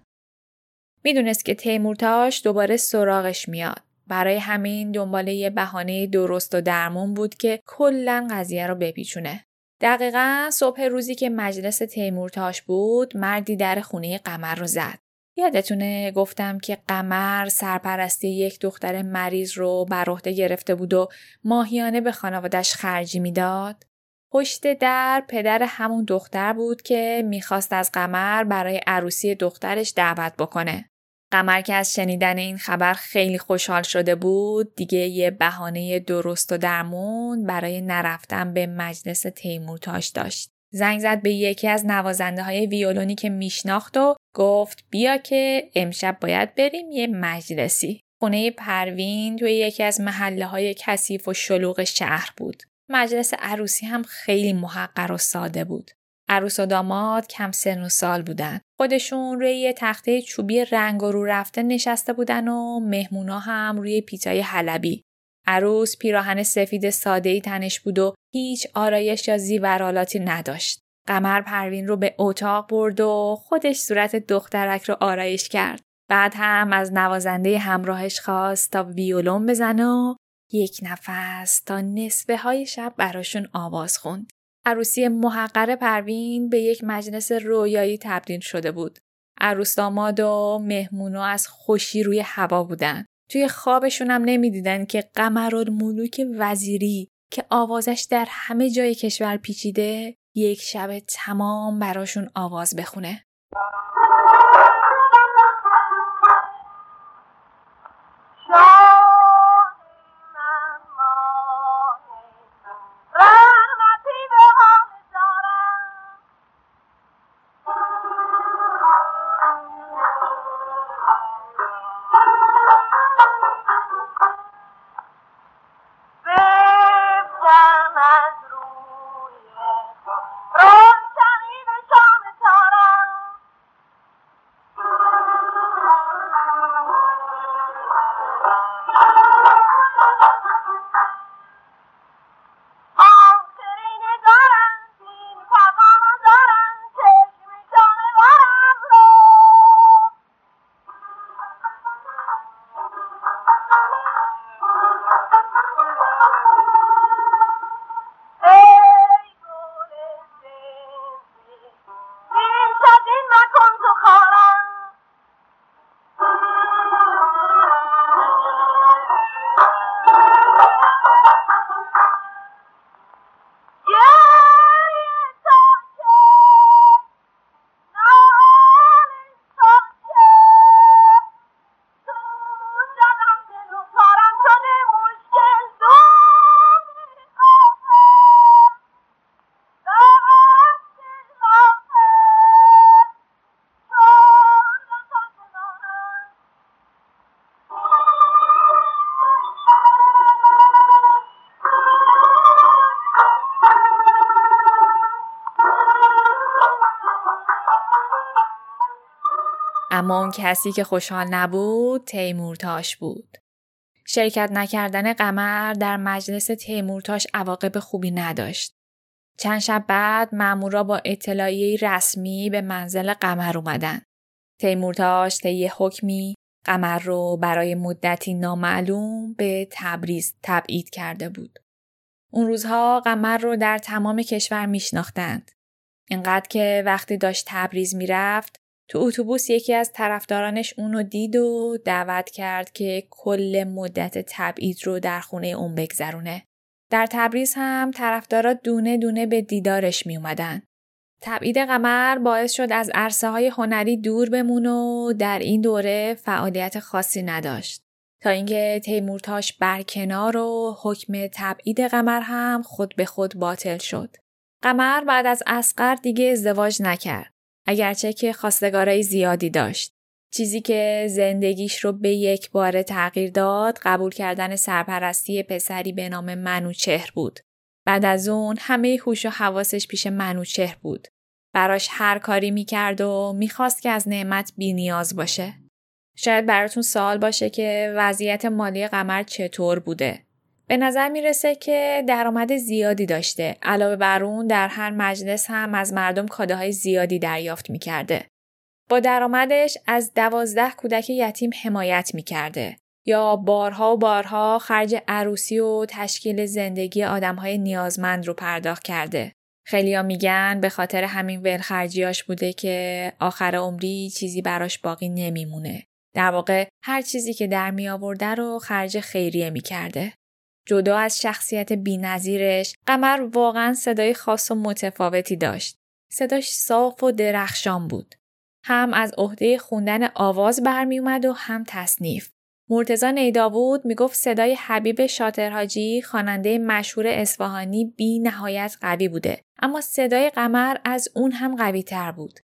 S3: می‌دونست که تیمورتاش دوباره سراغش میاد. برای همین دنبال یه بهانه درست و درمون بود که کلا قضیه رو بپیچونه. دقیقا صبح روزی که مجلس تیمورتاش بود مردی در خونه قمر رو زد. یادتونه گفتم که قمر سرپرستی یک دختر مریض رو بر عهده گرفته بود و ماهیانه به خانوادش خرجی می‌داد؟ پشت در پدر همون دختر بود که می‌خواست از قمر برای عروسی دخترش دعوت بکنه. قمر که از شنیدن این خبر خیلی خوشحال شده بود دیگه یه بهانه درست و درمون برای نرفتن به مجلس تیمورتاش داشت. زنگ زد به یکی از نوازنده های ویولونی که میشناخت و گفت بیا که امشب باید بریم یه مجلسی. خونه پروین توی یکی از محله های کثیف و شلوغ شهر بود. مجلس عروسی هم خیلی محقر و ساده بود. عروس و داماد کم سن و سال بودن. خودشون روی یه تخته چوبی رنگ رو رفته نشسته بودن و مهمونا هم روی پیتای حلبی. عروس پیراهن سفید ساده تنش بود و هیچ آرایش یا زیورالاتی نداشت. قمر پروین رو به اتاق برد و خودش صورت دخترک رو آرایش کرد. بعد هم از نوازنده همراهش خواست تا ویولون بزنه و یک نفس تا نصفه های شب براشون آواز خوند. عروسی محقر پروین به یک مجلس رویایی تبدیل شده بود. عروس داماد و مهمونو از خوشی روی هوا بودن. توی خوابشون هم نمی‌دیدن که قمرالملوک وزیری که آوازش در همه جای کشور پیچیده یک شب تمام براشون آواز بخونه. اما اون کسی که خوشحال نبود تیمورتاش بود. شرکت نکردن قمر در مجلس تیمورتاش عواقب خوبی نداشت. چند شب بعد مامورا با اطلاعیه رسمی به منزل قمر اومدن. تیمورتاش طی حکمی قمر رو برای مدتی نامعلوم به تبریز تبعید کرده بود. اون روزها قمر رو در تمام کشور میشناختند. اینقدر که وقتی داشت تبریز می‌رفت تو اتوبوس یکی از طرفدارانش اونو دید و دعوت کرد که کل مدت تبعید رو در خونه اون بگذرونه. در تبریز هم طرفدارا دونه دونه به دیدارش می اومدن. تبعید قمر باعث شد از عرصه های هنری دور بمون و در این دوره فعالیت خاصی نداشت. تا اینکه تیمورتاش برکنار و حکم تبعید قمر هم خود به خود باطل شد. قمر بعد از اسقر دیگه ازدواج نکرد. اگرچه که خواستگارای زیادی داشت. چیزی که زندگیش رو به یک بار تغییر داد قبول کردن سرپرستی پسری به نام منوچهر بود. بعد از اون همه هوش و حواسش پیش منوچهر بود. براش هر کاری می‌کرد و می‌خواست که از نعمت بینیاز باشه. شاید براتون سوال باشه که وضعیت مالی قمر چطور بوده. به نظر می‌رسه که درآمد زیادی داشته. علاوه بر اون در هر مجلس هم از مردم کاداهای زیادی دریافت می‌کرده. با درآمدش از دوازده کودک یتیم حمایت می‌کرده. یا بارها و بارها خرج عروسی و تشکیل زندگی آدمهای نیازمند رو پرداخت کرده. خیلیا میگن به خاطر همین ولخرجیاش بوده که آخر عمری چیزی براش باقی نمیمونه. در واقع هر چیزی که در می آورده رو خرج خیریه می کرده. جدا از شخصیت بینظیرش قمر واقعا صدای خاص و متفاوتی داشت. صداش صاف و درخشان بود. هم از عهده خوندن آواز برمی اومد و هم تصنیف. مرتزا نیداوود می‌گفت صدای حبیب شاطرهاجی خواننده مشهور اصفهانی بی نهایت قوی بوده اما صدای قمر از اون هم قوی تر بود.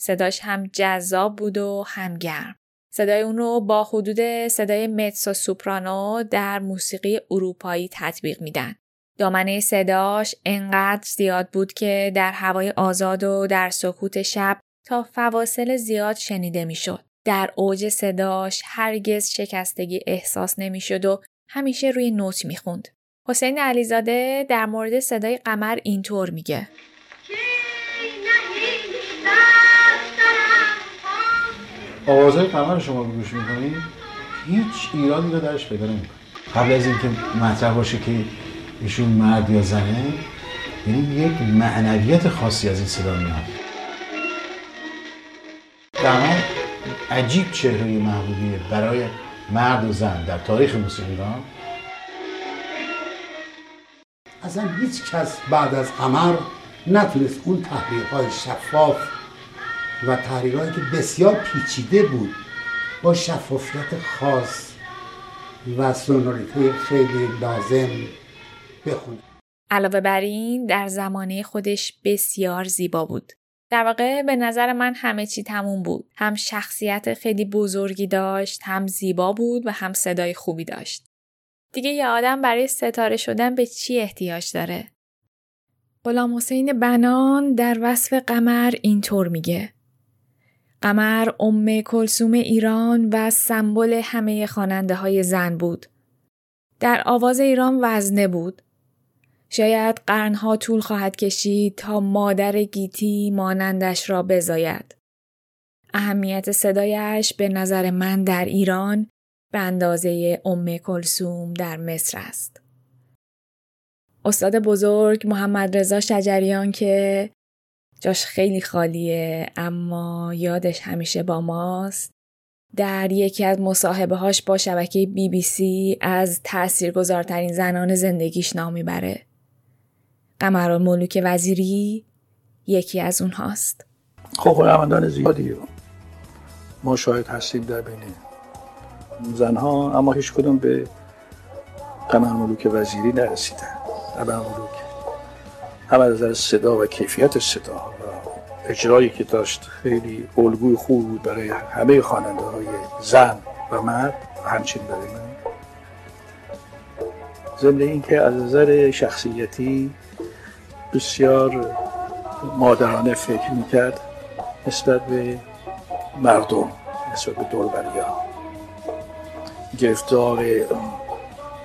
S3: صداش هم جذاب بود و هم گرم. صدای اون رو با حدود صدای متسو سوپرانو در موسیقی اروپایی تطبیق میدن. دامنه صداش انقدر زیاد بود که در هوای آزاد و در سکوت شب تا فواصل زیاد شنیده می‌شد. در اوج صداش هرگز شکستگی احساس نمی‌شد و همیشه روی نوت می‌خوند. حسین علیزاده در مورد صدای قمر اینطور میگه.
S1: آوازهای قمر شما گوش می‌کنید هیچ ایرادی رو درش پیدا نمی‌کنید قبل از اینکه مطرح باشه که ایشون مرد یا زنه یعنی یک معنویت خاصی از این صدا میاد. قمر عجیب چهره محبوبیه برای مرد و زن در تاریخ موسیقی ایران.
S2: اصلا هیچ کس بعد از قمر نتونست اون تحریرهای شفاف و تحریرهایی که بسیار پیچیده بود با شفافیت خاص و سونوریته خیلی لازم بخونه
S3: علاوه بر این در زمانه خودش بسیار زیبا بود. در واقع به نظر من همه چی تموم بود. هم شخصیت خیلی بزرگی داشت، هم زیبا بود و هم صدای خوبی داشت. دیگه یه آدم برای ستاره شدن به چی احتیاج داره؟ غلام حسین بنان در وصف قمر اینطور میگه قمر ام کلسوم ایران و سمبل همه خواننده های زن بود. در آواز ایران وزنه بود. شاید قرنها طول خواهد کشید تا مادر گیتی مانندش را بزاید. اهمیت صدایش به نظر من در ایران به اندازه ام کلسوم در مصر است. استاد بزرگ محمد رضا شجریان که جاش خیلی خالیه اما یادش همیشه با ماست در یکی از مصاحبه هاش با شبکه بی بی سی از تاثیرگذارترین زنان زندگیش نام می‌بره. قمر ملوک وزیری یکی از اونهاست.
S6: خب هنرمندان زیادی ما شاهد هستیم در بین زنها اما هیچ کدوم به قمر ملوک وزیری نرسیدن قمر ملوک هم از نظر صدا و کیفیت صدا اجرایی که داشت خیلی الگوی خوب بود برای همه خواننده های زن و مرد و همچنین برای من. ضمن اینکه از نظر شخصیتی بسیار مادرانه فکر می‌کرد نسبت به مردم نسبت به دوربریا گرفتار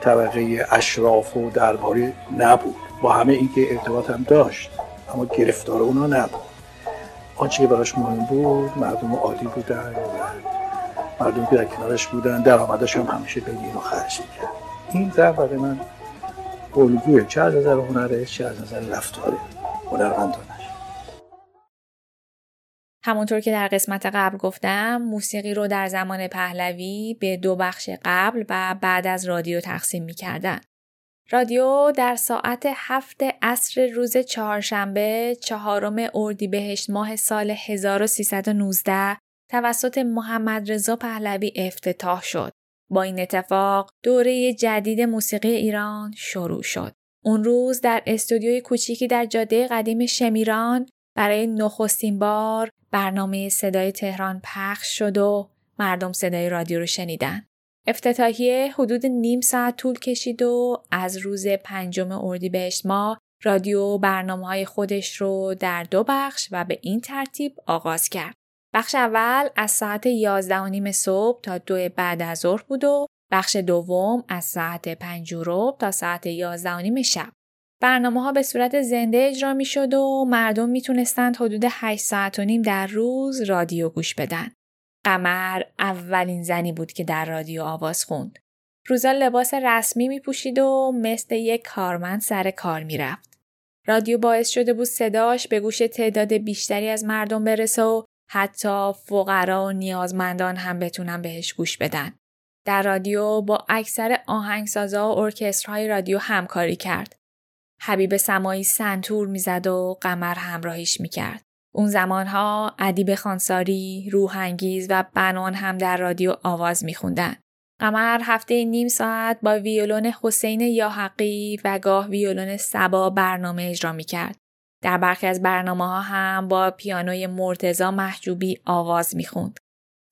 S6: طبقه اشراف و درباری نبود. با همه اینکه ارتباط هم داشت اما گرفتار اونا نبود. آنچه که براش مهم بود مردم عادی بودن و مردم که در کنارش بودن درآمدش هم همیشه بین اینو خرج می‌کرد این زن برای من الگوه چه از نظر هنرش چه از نظر رفتار هنرمندانش
S3: همونطور که در قسمت قبل گفتم موسیقی رو در زمان پهلوی به دو بخش قبل و بعد از رادیو تقسیم می‌کردن. رادیو در ساعت هفت عصر روز چهارشنبه چهارم اردیبهشت ماه سال 1319 توسط محمد رضا پهلوی افتتاح شد. با این اتفاق دوره جدید موسیقی ایران شروع شد. اون روز در استودیوی کوچیکی در جاده قدیم شمیران برای نخستین بار برنامه صدای تهران پخش شد و مردم صدای رادیو رو شنیدن. افتتاحیه حدود نیم ساعت طول کشید و از روز پنجم اردیبهشت ماه رادیو برنامه های خودش رو در دو بخش و به این ترتیب آغاز کرد. بخش اول از ساعت 11 و نیم صبح تا دو بعد از ظهر بود و بخش دوم از ساعت 5 تا ساعت 11 و نیم شب. برنامه ها به صورت زنده اجرا می شد و مردم می حدود 8 ساعت و نیم در روز رادیو گوش بدن. قمر اولین زنی بود که در رادیو آواز خوند. روزا لباس رسمی می پوشید و مثل یک کارمند سر کار می رفت. رادیو باعث شده بود صداش به گوش تعداد بیشتری از مردم برسه و حتی فقرا و نیازمندان هم بتونن بهش گوش بدن. در رادیو با اکثر آهنگسازا و ارکسترهای رادیو همکاری کرد. حبیب سمایی سنتور می‌زد و قمر همراهیش می‌کرد. اون زمانها ادیب خانساری، روحانگیز و بنان هم در رادیو آواز میخوندن. قمر هفته نیم ساعت با ویولون حسین یاحقی و گاه ویولون سبا برنامه اجرا می‌کرد. در برخی از برنامه ها هم با پیانوی مرتزا محجوبی آواز می‌خوند.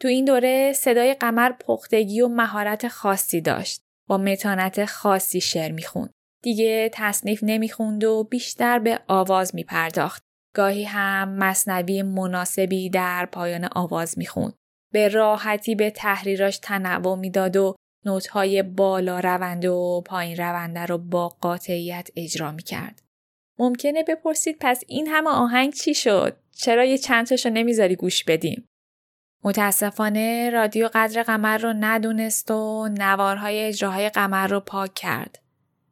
S3: تو این دوره صدای قمر پختگی و مهارت خاصی داشت. با متانت خاصی شعر می‌خوند. دیگه تصنیف نمی‌خوند و بیشتر به آواز میپرداخت. گاهی هم مصنوی مناسبی در پایان آواز می‌خوند. به راحتی به تحریراش تنوع می‌داد و نوتهای بالا رونده و پایین رونده رو با قاطعیت اجرا می‌کرد. ممکنه بپرسید پس این همه آهنگ چی شد؟ چرا یه چند تاشو نمی‌ذاری گوش بدیم؟ متاسفانه رادیو قدر قمر رو ندونست و نوارهای اجراهای قمر رو پاک کرد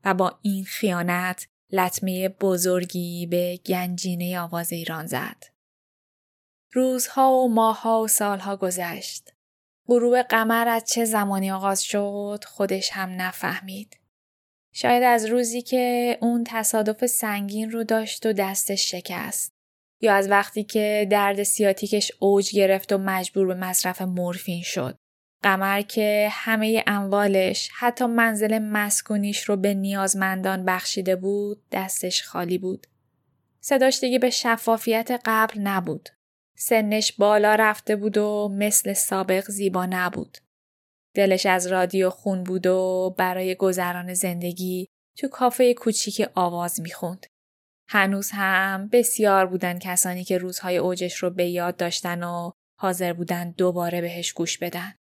S3: و با این خیانت لطمه بزرگی به گنجینه آواز ایران زد. روزها و ماهها و سالها گذشت. غروب قمر از چه زمانی آغاز شد خودش هم نفهمید. شاید از روزی که اون تصادف سنگین رو داشت و دستش شکست. یا از وقتی که درد سیاتیکش اوج گرفت و مجبور به مصرف مورفین شد. قمر که همه اموالش حتی منزل مسکونیش رو به نیازمندان بخشیده بود دستش خالی بود. صداش دیگه به شفافیت قبل نبود. سنش بالا رفته بود و مثل سابق زیبا نبود. دلش از رادیو خون بود و برای گذران زندگی تو کافه کوچیک آواز می‌خوند. هنوز هم بسیار بودن کسانی که روزهای اوجش رو به یاد داشتن و حاضر بودن دوباره بهش گوش بدن.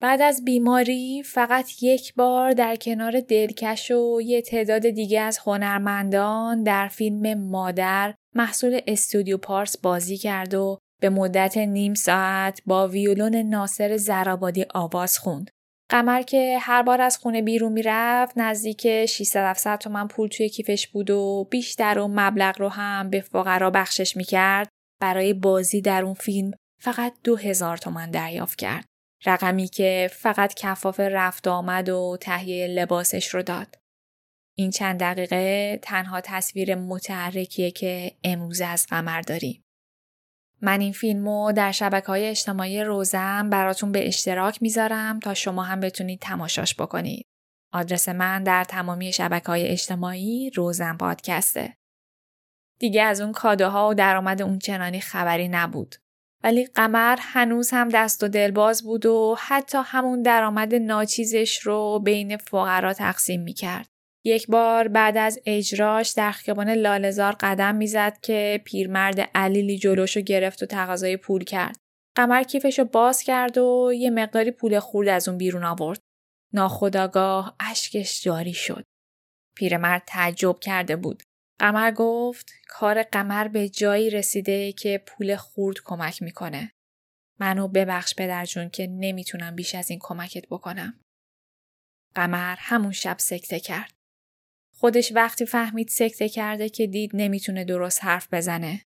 S3: بعد از بیماری فقط یک بار در کنار دلکش و یه تعداد دیگه از هنرمندان در فیلم مادر محصول استودیو پارس بازی کرد و به مدت نیم ساعت با ویولون ناصر زرابادی آواز خوند. قمر که هر بار از خونه بیرون می‌رفت نزدیک 600 تومن پول توی کیفش بود و بیشتر و مبلغ رو هم به فقرا بخشش می‌کرد برای بازی در اون فیلم فقط دو هزار تومن دریافت کرد. رقمی که فقط کفاف رفت آمد و تهیه لباسش رو داد. این چند دقیقه تنها تصویر متحرکیه که امروز از قمر داریم. من این فیلمو در شبکه های اجتماعی روزم براتون به اشتراک می‌ذارم تا شما هم بتونید تماشاش بکنید. آدرس من در تمامی شبکه های اجتماعی روزم پادکسته. دیگه از اون کادوها و درآمد اون چنانی خبری نبود. ولی قمر هنوز هم دست و دلباز بود و حتی همون درآمد ناچیزش رو بین فقرا تقسیم می‌کرد. یک بار بعد از اجراش در خیابان لالزار قدم می‌زد که پیرمرد علیلی جلوشو گرفت و تقاضای پول کرد. قمر کیفشو باز کرد و یه مقداری پول خورد از اون بیرون آورد. ناخداگاه اشکش جاری شد. پیرمرد تعجب کرده بود. قمر گفت کار قمر به جایی رسیده که پول خورد کمک می‌کنه. منو ببخش پدر جون که نمی‌تونم بیش از این کمکت بکنم. قمر همون شب سکته کرد. خودش وقتی فهمید سکته کرده که دید نمی‌تونه درست حرف بزنه.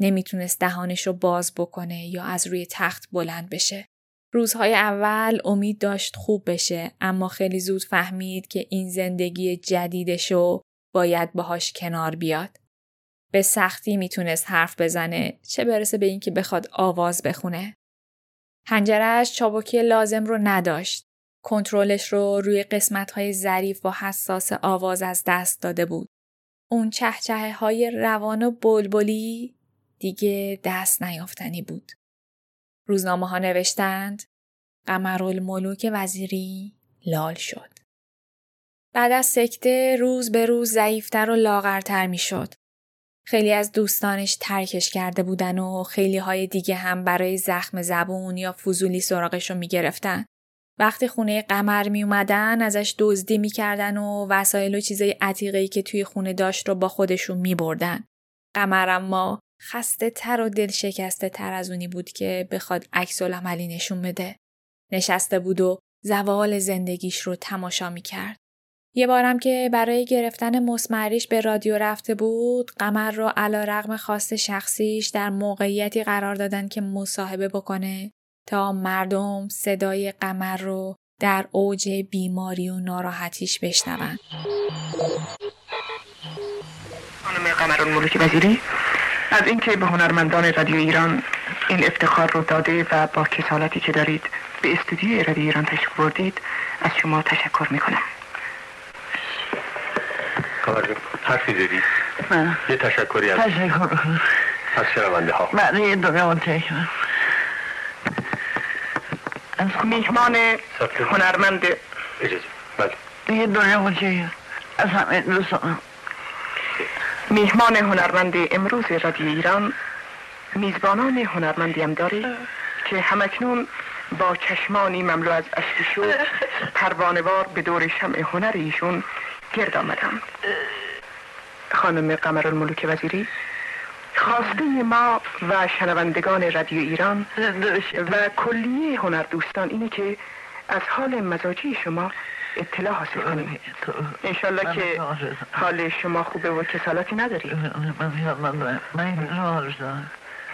S3: نمی‌تونست دهانش رو باز بکنه یا از روی تخت بلند بشه. روزهای اول امید داشت خوب بشه اما خیلی زود فهمید که این زندگی جدیدشو باید باهاش کنار بیاد. به سختی می‌تونست حرف بزنه چه برسه به اینکه بخواد آواز بخونه. هنجرش چابکی لازم رو نداشت. کنترلش رو روی قسمت های ظریف و حساس آواز از دست داده بود. اون چهچه های روان و بلبلی دیگه دست نیافتنی بود. روزنامه ها نوشتند قمرالملوک وزیری لال شد. بعد از سکته روز به روز ضعیفتر و لاغرتر می شد. خیلی از دوستانش ترکش کرده بودن و خیلی های دیگه هم برای زخم زبون یا فضولی سراغش رو می گرفتن. وقتی خونه قمر می اومدن ازش دزدی می‌کردن و وسایل و چیزای عتیقه که توی خونه داشت رو با خودشون می بردن. قمر اما خسته تر و دل شکسته تر از اونی بود که بخواد عکس عملی نشون بده. نشسته بود و زوال زندگیش رو تماشا می کرد. یه بارم که برای گرفتن مسمریش به رادیو رفته بود قمر رو علا رغم خواست شخصیش در موقعیتی قرار دادن که مصاحبه بکنه تا مردم صدای قمر رو در اوج بیماری و ناراحتیش بشنون.
S7: خانم قمر الملوک وزیری از اینکه به هنرمندان رادیو ایران این افتخار رو داده و با کسالتی که دارید به استودیوی رادیو ایران تشریف بردید از شما تشکر می‌کنم.
S8: کار حرفی داری؟
S7: من
S8: یه تشکری از
S7: تشکر.
S8: از شنونده ها.
S7: من یه دنیا تشکر از میهمان هنرمند.
S8: اجازه. بله.
S7: یه دنیا تشکر از همه دوستان. میهمان هنرمند امروز رادیو ایران میزبانان هنرمندی هم داره که همکنون با چشمانی مملو از اشک شوق پروانوار به دور شمع هنر ایشون گرد آمدم. خانم قمر الملوک وزیری؟ خواسته ما و شنوندگان رادیو ایران و کلیه هنر دوستان اینه که از حال مزاجی شما اطلاع حاصل کنیم. انشالله که حال شما خوبه و کسالاتی نداری.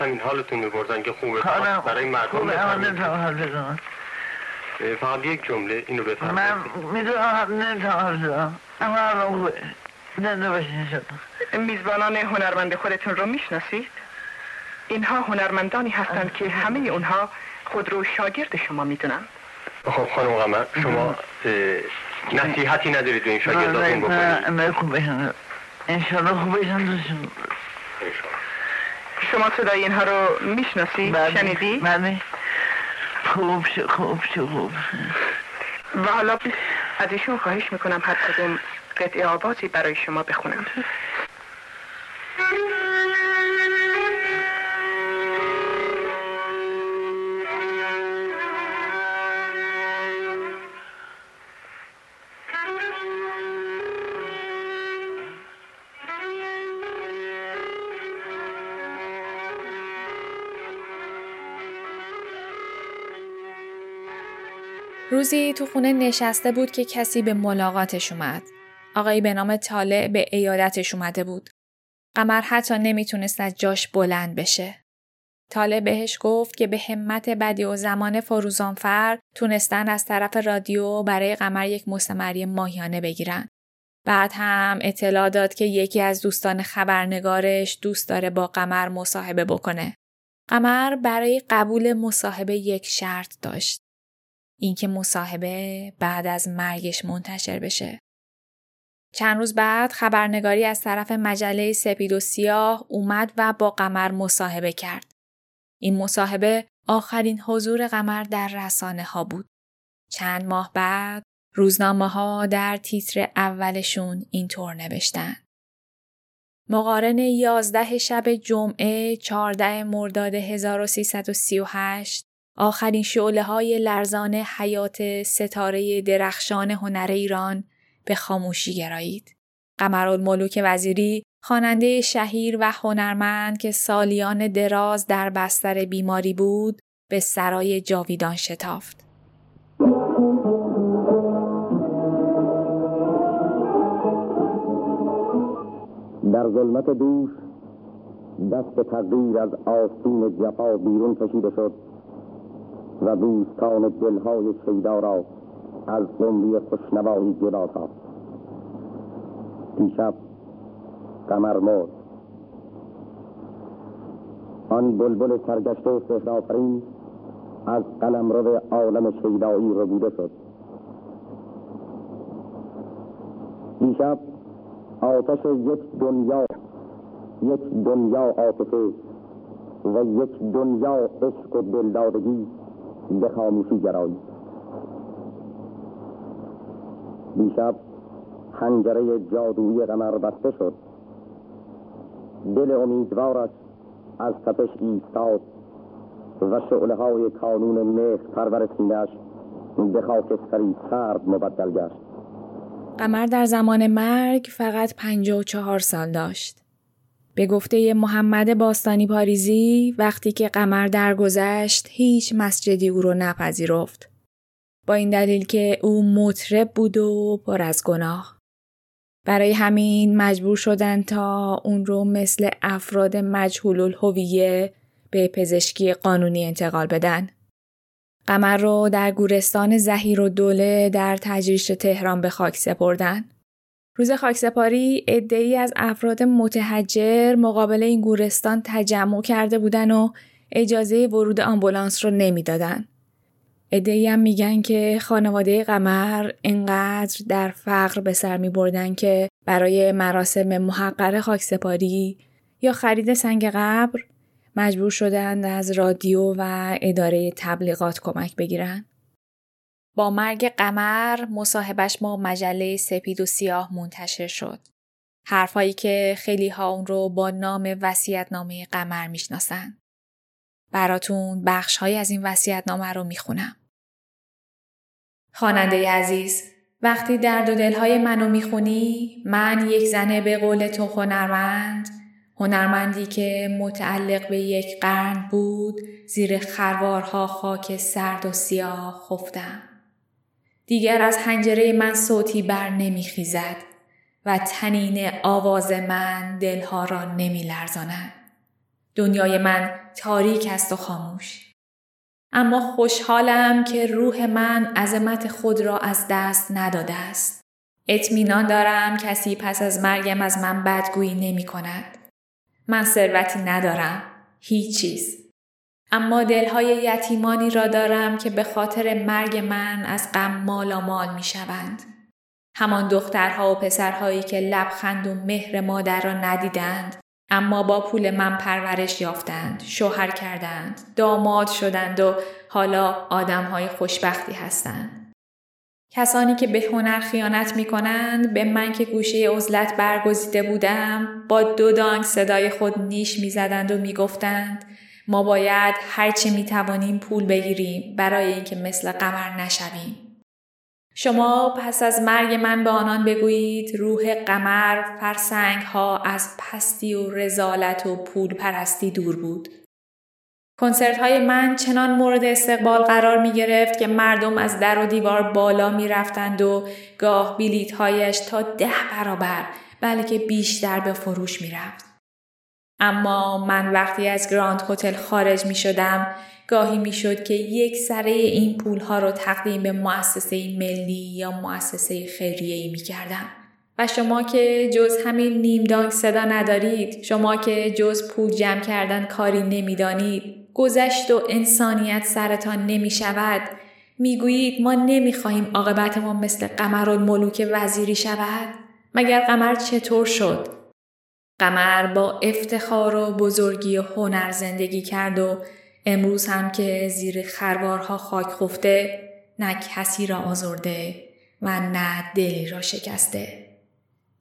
S8: همین حالتون میبردن که خوبه. برای مردم فقط یک جمله اینو
S7: من
S8: بفرمایید
S7: می‌دونم نمی‌تونم اما الان زنده باشین شد میزبانان هنرمند خودتون رو می‌شناسید؟ اینها هنرمندانی هستند که همه اونها خود رو شاگرد شما می‌دونن
S8: خب خانم قمر شما نصیحتی ندارید به این شاگرداتون بکنید
S7: نه خوب بشن انشالله خوب بشن شما صدای اینها رو می‌شناسی؟ شنیدی؟ بله خوب شو خوب شو خوب و حالا از ایشون خواهش می‌کنم هر کدوم قطعه آوازی برای شما بخونم.
S3: روزی تو خونه نشسته بود که کسی به ملاقاتش اومد. آقایی به نام طالع به ایادتش اومده بود. قمر حتی نمی‌تونست از جاش بلند بشه. طالع بهش گفت که به همت بدی و زمان فروزانفر تونستن از طرف رادیو برای قمر یک مستمری ماهیانه بگیرن. بعد هم اطلاع داد که یکی از دوستان خبرنگارش دوست داره با قمر مصاحبه بکنه. قمر برای قبول مصاحبه یک شرط داشت. اینکه مصاحبه بعد از مرگش منتشر بشه. چند روز بعد خبرنگاری از طرف مجله سپید و سیاه اومد و با قمر مصاحبه کرد. این مصاحبه آخرین حضور قمر در رسانه ها بود. چند ماه بعد روزنامه ها در تیتر اولشون اینطور نوشتن. مقارن 11 شب جمعه 14 مرداد 1338 آخرین شعله های لرزان حیات ستاره درخشان هنر ایران به خاموشی گرایید. قمرالملوک وزیری خواننده شهیر و هنرمند که سالیان دراز در بستر بیماری بود به سرای جاویدان شتافت.
S9: در ظلمت دوش دست تقدیر از آستین جفا بیرون کشیده شد و دوستان دلهای شیدا را از قمری خوشنوایی جدا ساخت. دیشب قمر مرد. آن بلبل سرگشته و سهرآفرین از قلمرو عالم شیدایی ربوده شد. دیشب آتش یک دنیا یک دنیا عاطفه و یک دنیا عشق و دلدادگی به خاموشی گرایی. دیشب حنجره جادویی قمر بسته شد. دل امیدوارش از تپش ایستاد و شعله های کانون مهر پرور سینهاش به خاکستری سرد مبدل گشت.
S3: قمر در زمان مرگ فقط چهار سال داشت. به گفته محمد باستانی پاریزی وقتی که قمر درگذشت هیچ مسجدی او رو نپذیرفت. با این دلیل که او مطرب بود و پر از گناه. برای همین مجبور شدن تا اون رو مثل افراد مجهول الهویه به پزشکی قانونی انتقال بدن. قمر رو در گورستان زهیر و دوله در تجریش تهران به خاک سپردن. روز خاکسپاری ای از افراد متحجر مقابل این گورستان تجمع کرده بودن و اجازه ورود آمبولانس رو نمی‌دادن. ادهی هم میگن که خانواده قمر انقدر در فقر به سر می بردن که برای مراسم محقر خاکسپاری یا خرید سنگ قبر مجبور شدند از رادیو و اداره تبلیغات کمک بگیرن. با مرگ قمر مصاحبش با مجله سپید و سیاه منتشر شد. حرفایی که خیلی ها اون رو با نام نامه قمر می‌شناسن. براتون بخش های از این نامه رو می‌خونم. خواننده عزیز وقتی درد و دلهای منو می‌خونی من یک زنه به قول تو هنرمند هنرمندی که متعلق به یک قرن بود زیر خروارها خاک سرد و سیاه خفتم. دیگر از حنجره من صوتی بر نمیخیزد و تنین آواز من دلها را نمی لرزاند. دنیای من تاریک است و خاموش. اما خوشحالم که روح من عظمت خود را از دست نداده است. اطمینان دارم کسی پس از مرگم از من بدگویی نمی کند. من ثروتی ندارم. هیچ چیز. اما دلهای یتیمانی را دارم که به خاطر مرگ من از غم مالا مال می شوند. همان دخترها و پسرهایی که لبخند و مهر مادر را ندیدند اما با پول من پرورش یافتند، شوهر کردند، داماد شدند و حالا آدمهای خوشبختی هستند. کسانی که به هنر خیانت می کنند به من که گوشه عزلت برگزیده بودم با دو دانگ صدای خود نیش می زدند و می گفتند ما باید هرچه می توانیم پول بگیریم برای اینکه مثل قمر نشویم. شما پس از مرگ من به آنان بگویید روح قمر فرسنگ ها از پستی و رزالت و پول پرستی دور بود. کنسرت های من چنان مورد استقبال قرار می گرفت که مردم از در و دیوار بالا می رفتند و گاه بیلیت هایش تا ده برابر بلکه بیشتر به فروش می رفت. اما من وقتی از گراند هتل خارج می شدم گاهی می شد که یک سره این پول ها رو تقدیم به مؤسسه ملی یا مؤسسه خیریه ای می کردم. و شما که جز همین نیم دانگ صدا ندارید شما که جز پول جمع کردن کاری نمی‌دانید گذشت و انسانیت سرتان نمی شود می‌گویید ما نمی‌خواهیم عاقبتمان مثل قمر ملوک وزیری شود مگر قمر چطور شد قمر با افتخار و بزرگی و هنر زندگی کرد و امروز هم که زیر خروارها خاک خفته نه کسی را آزرده و نه دلی را شکسته.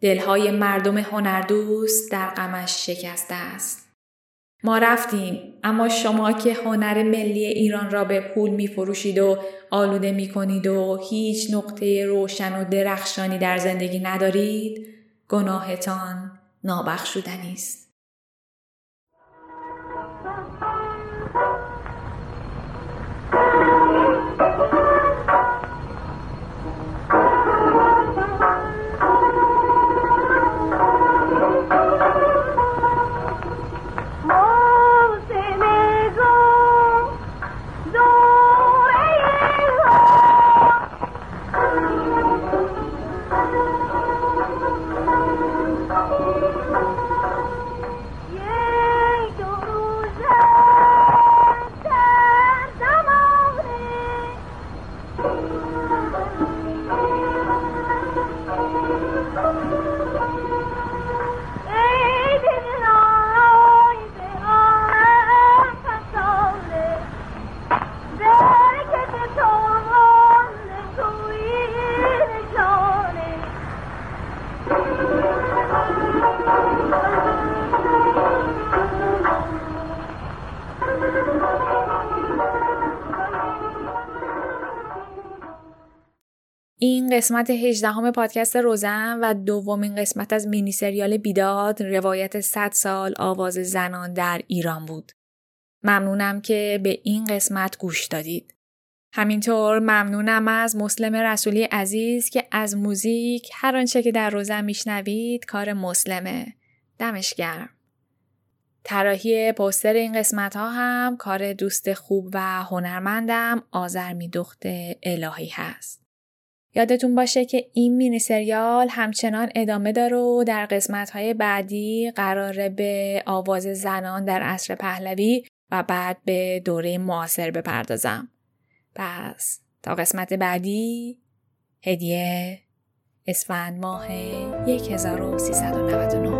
S3: دلهای مردم هنردوست در غمش شکسته است. ما رفتیم اما شما که هنر ملی ایران را به پول می فروشید و آلوده می کنید و هیچ نقطه روشن و درخشانی در زندگی ندارید گناهتان نابخشودنی است. قسمت 18 پادکست روزن و دومین قسمت از مینی سریال بیداد روایت 100 سال آواز زنان در ایران بود. ممنونم که به این قسمت گوش دادید. همینطور ممنونم از مسلم رسولی عزیز که از موزیک هر آنچه که در روزن میشنوید کار مسلمه. دمش گرم. طراحی پوستر این قسمت ها هم کار دوست خوب و هنرمندم آذر میدخت الهی هست. یادتون باشه که این مینی سریال همچنان ادامه داره و در قسمت های بعدی قراره به آواز زنان در عصر پهلوی و بعد به دوره معاصر بپردازم. پس تا قسمت بعدی هدیه اسفند ماه 1399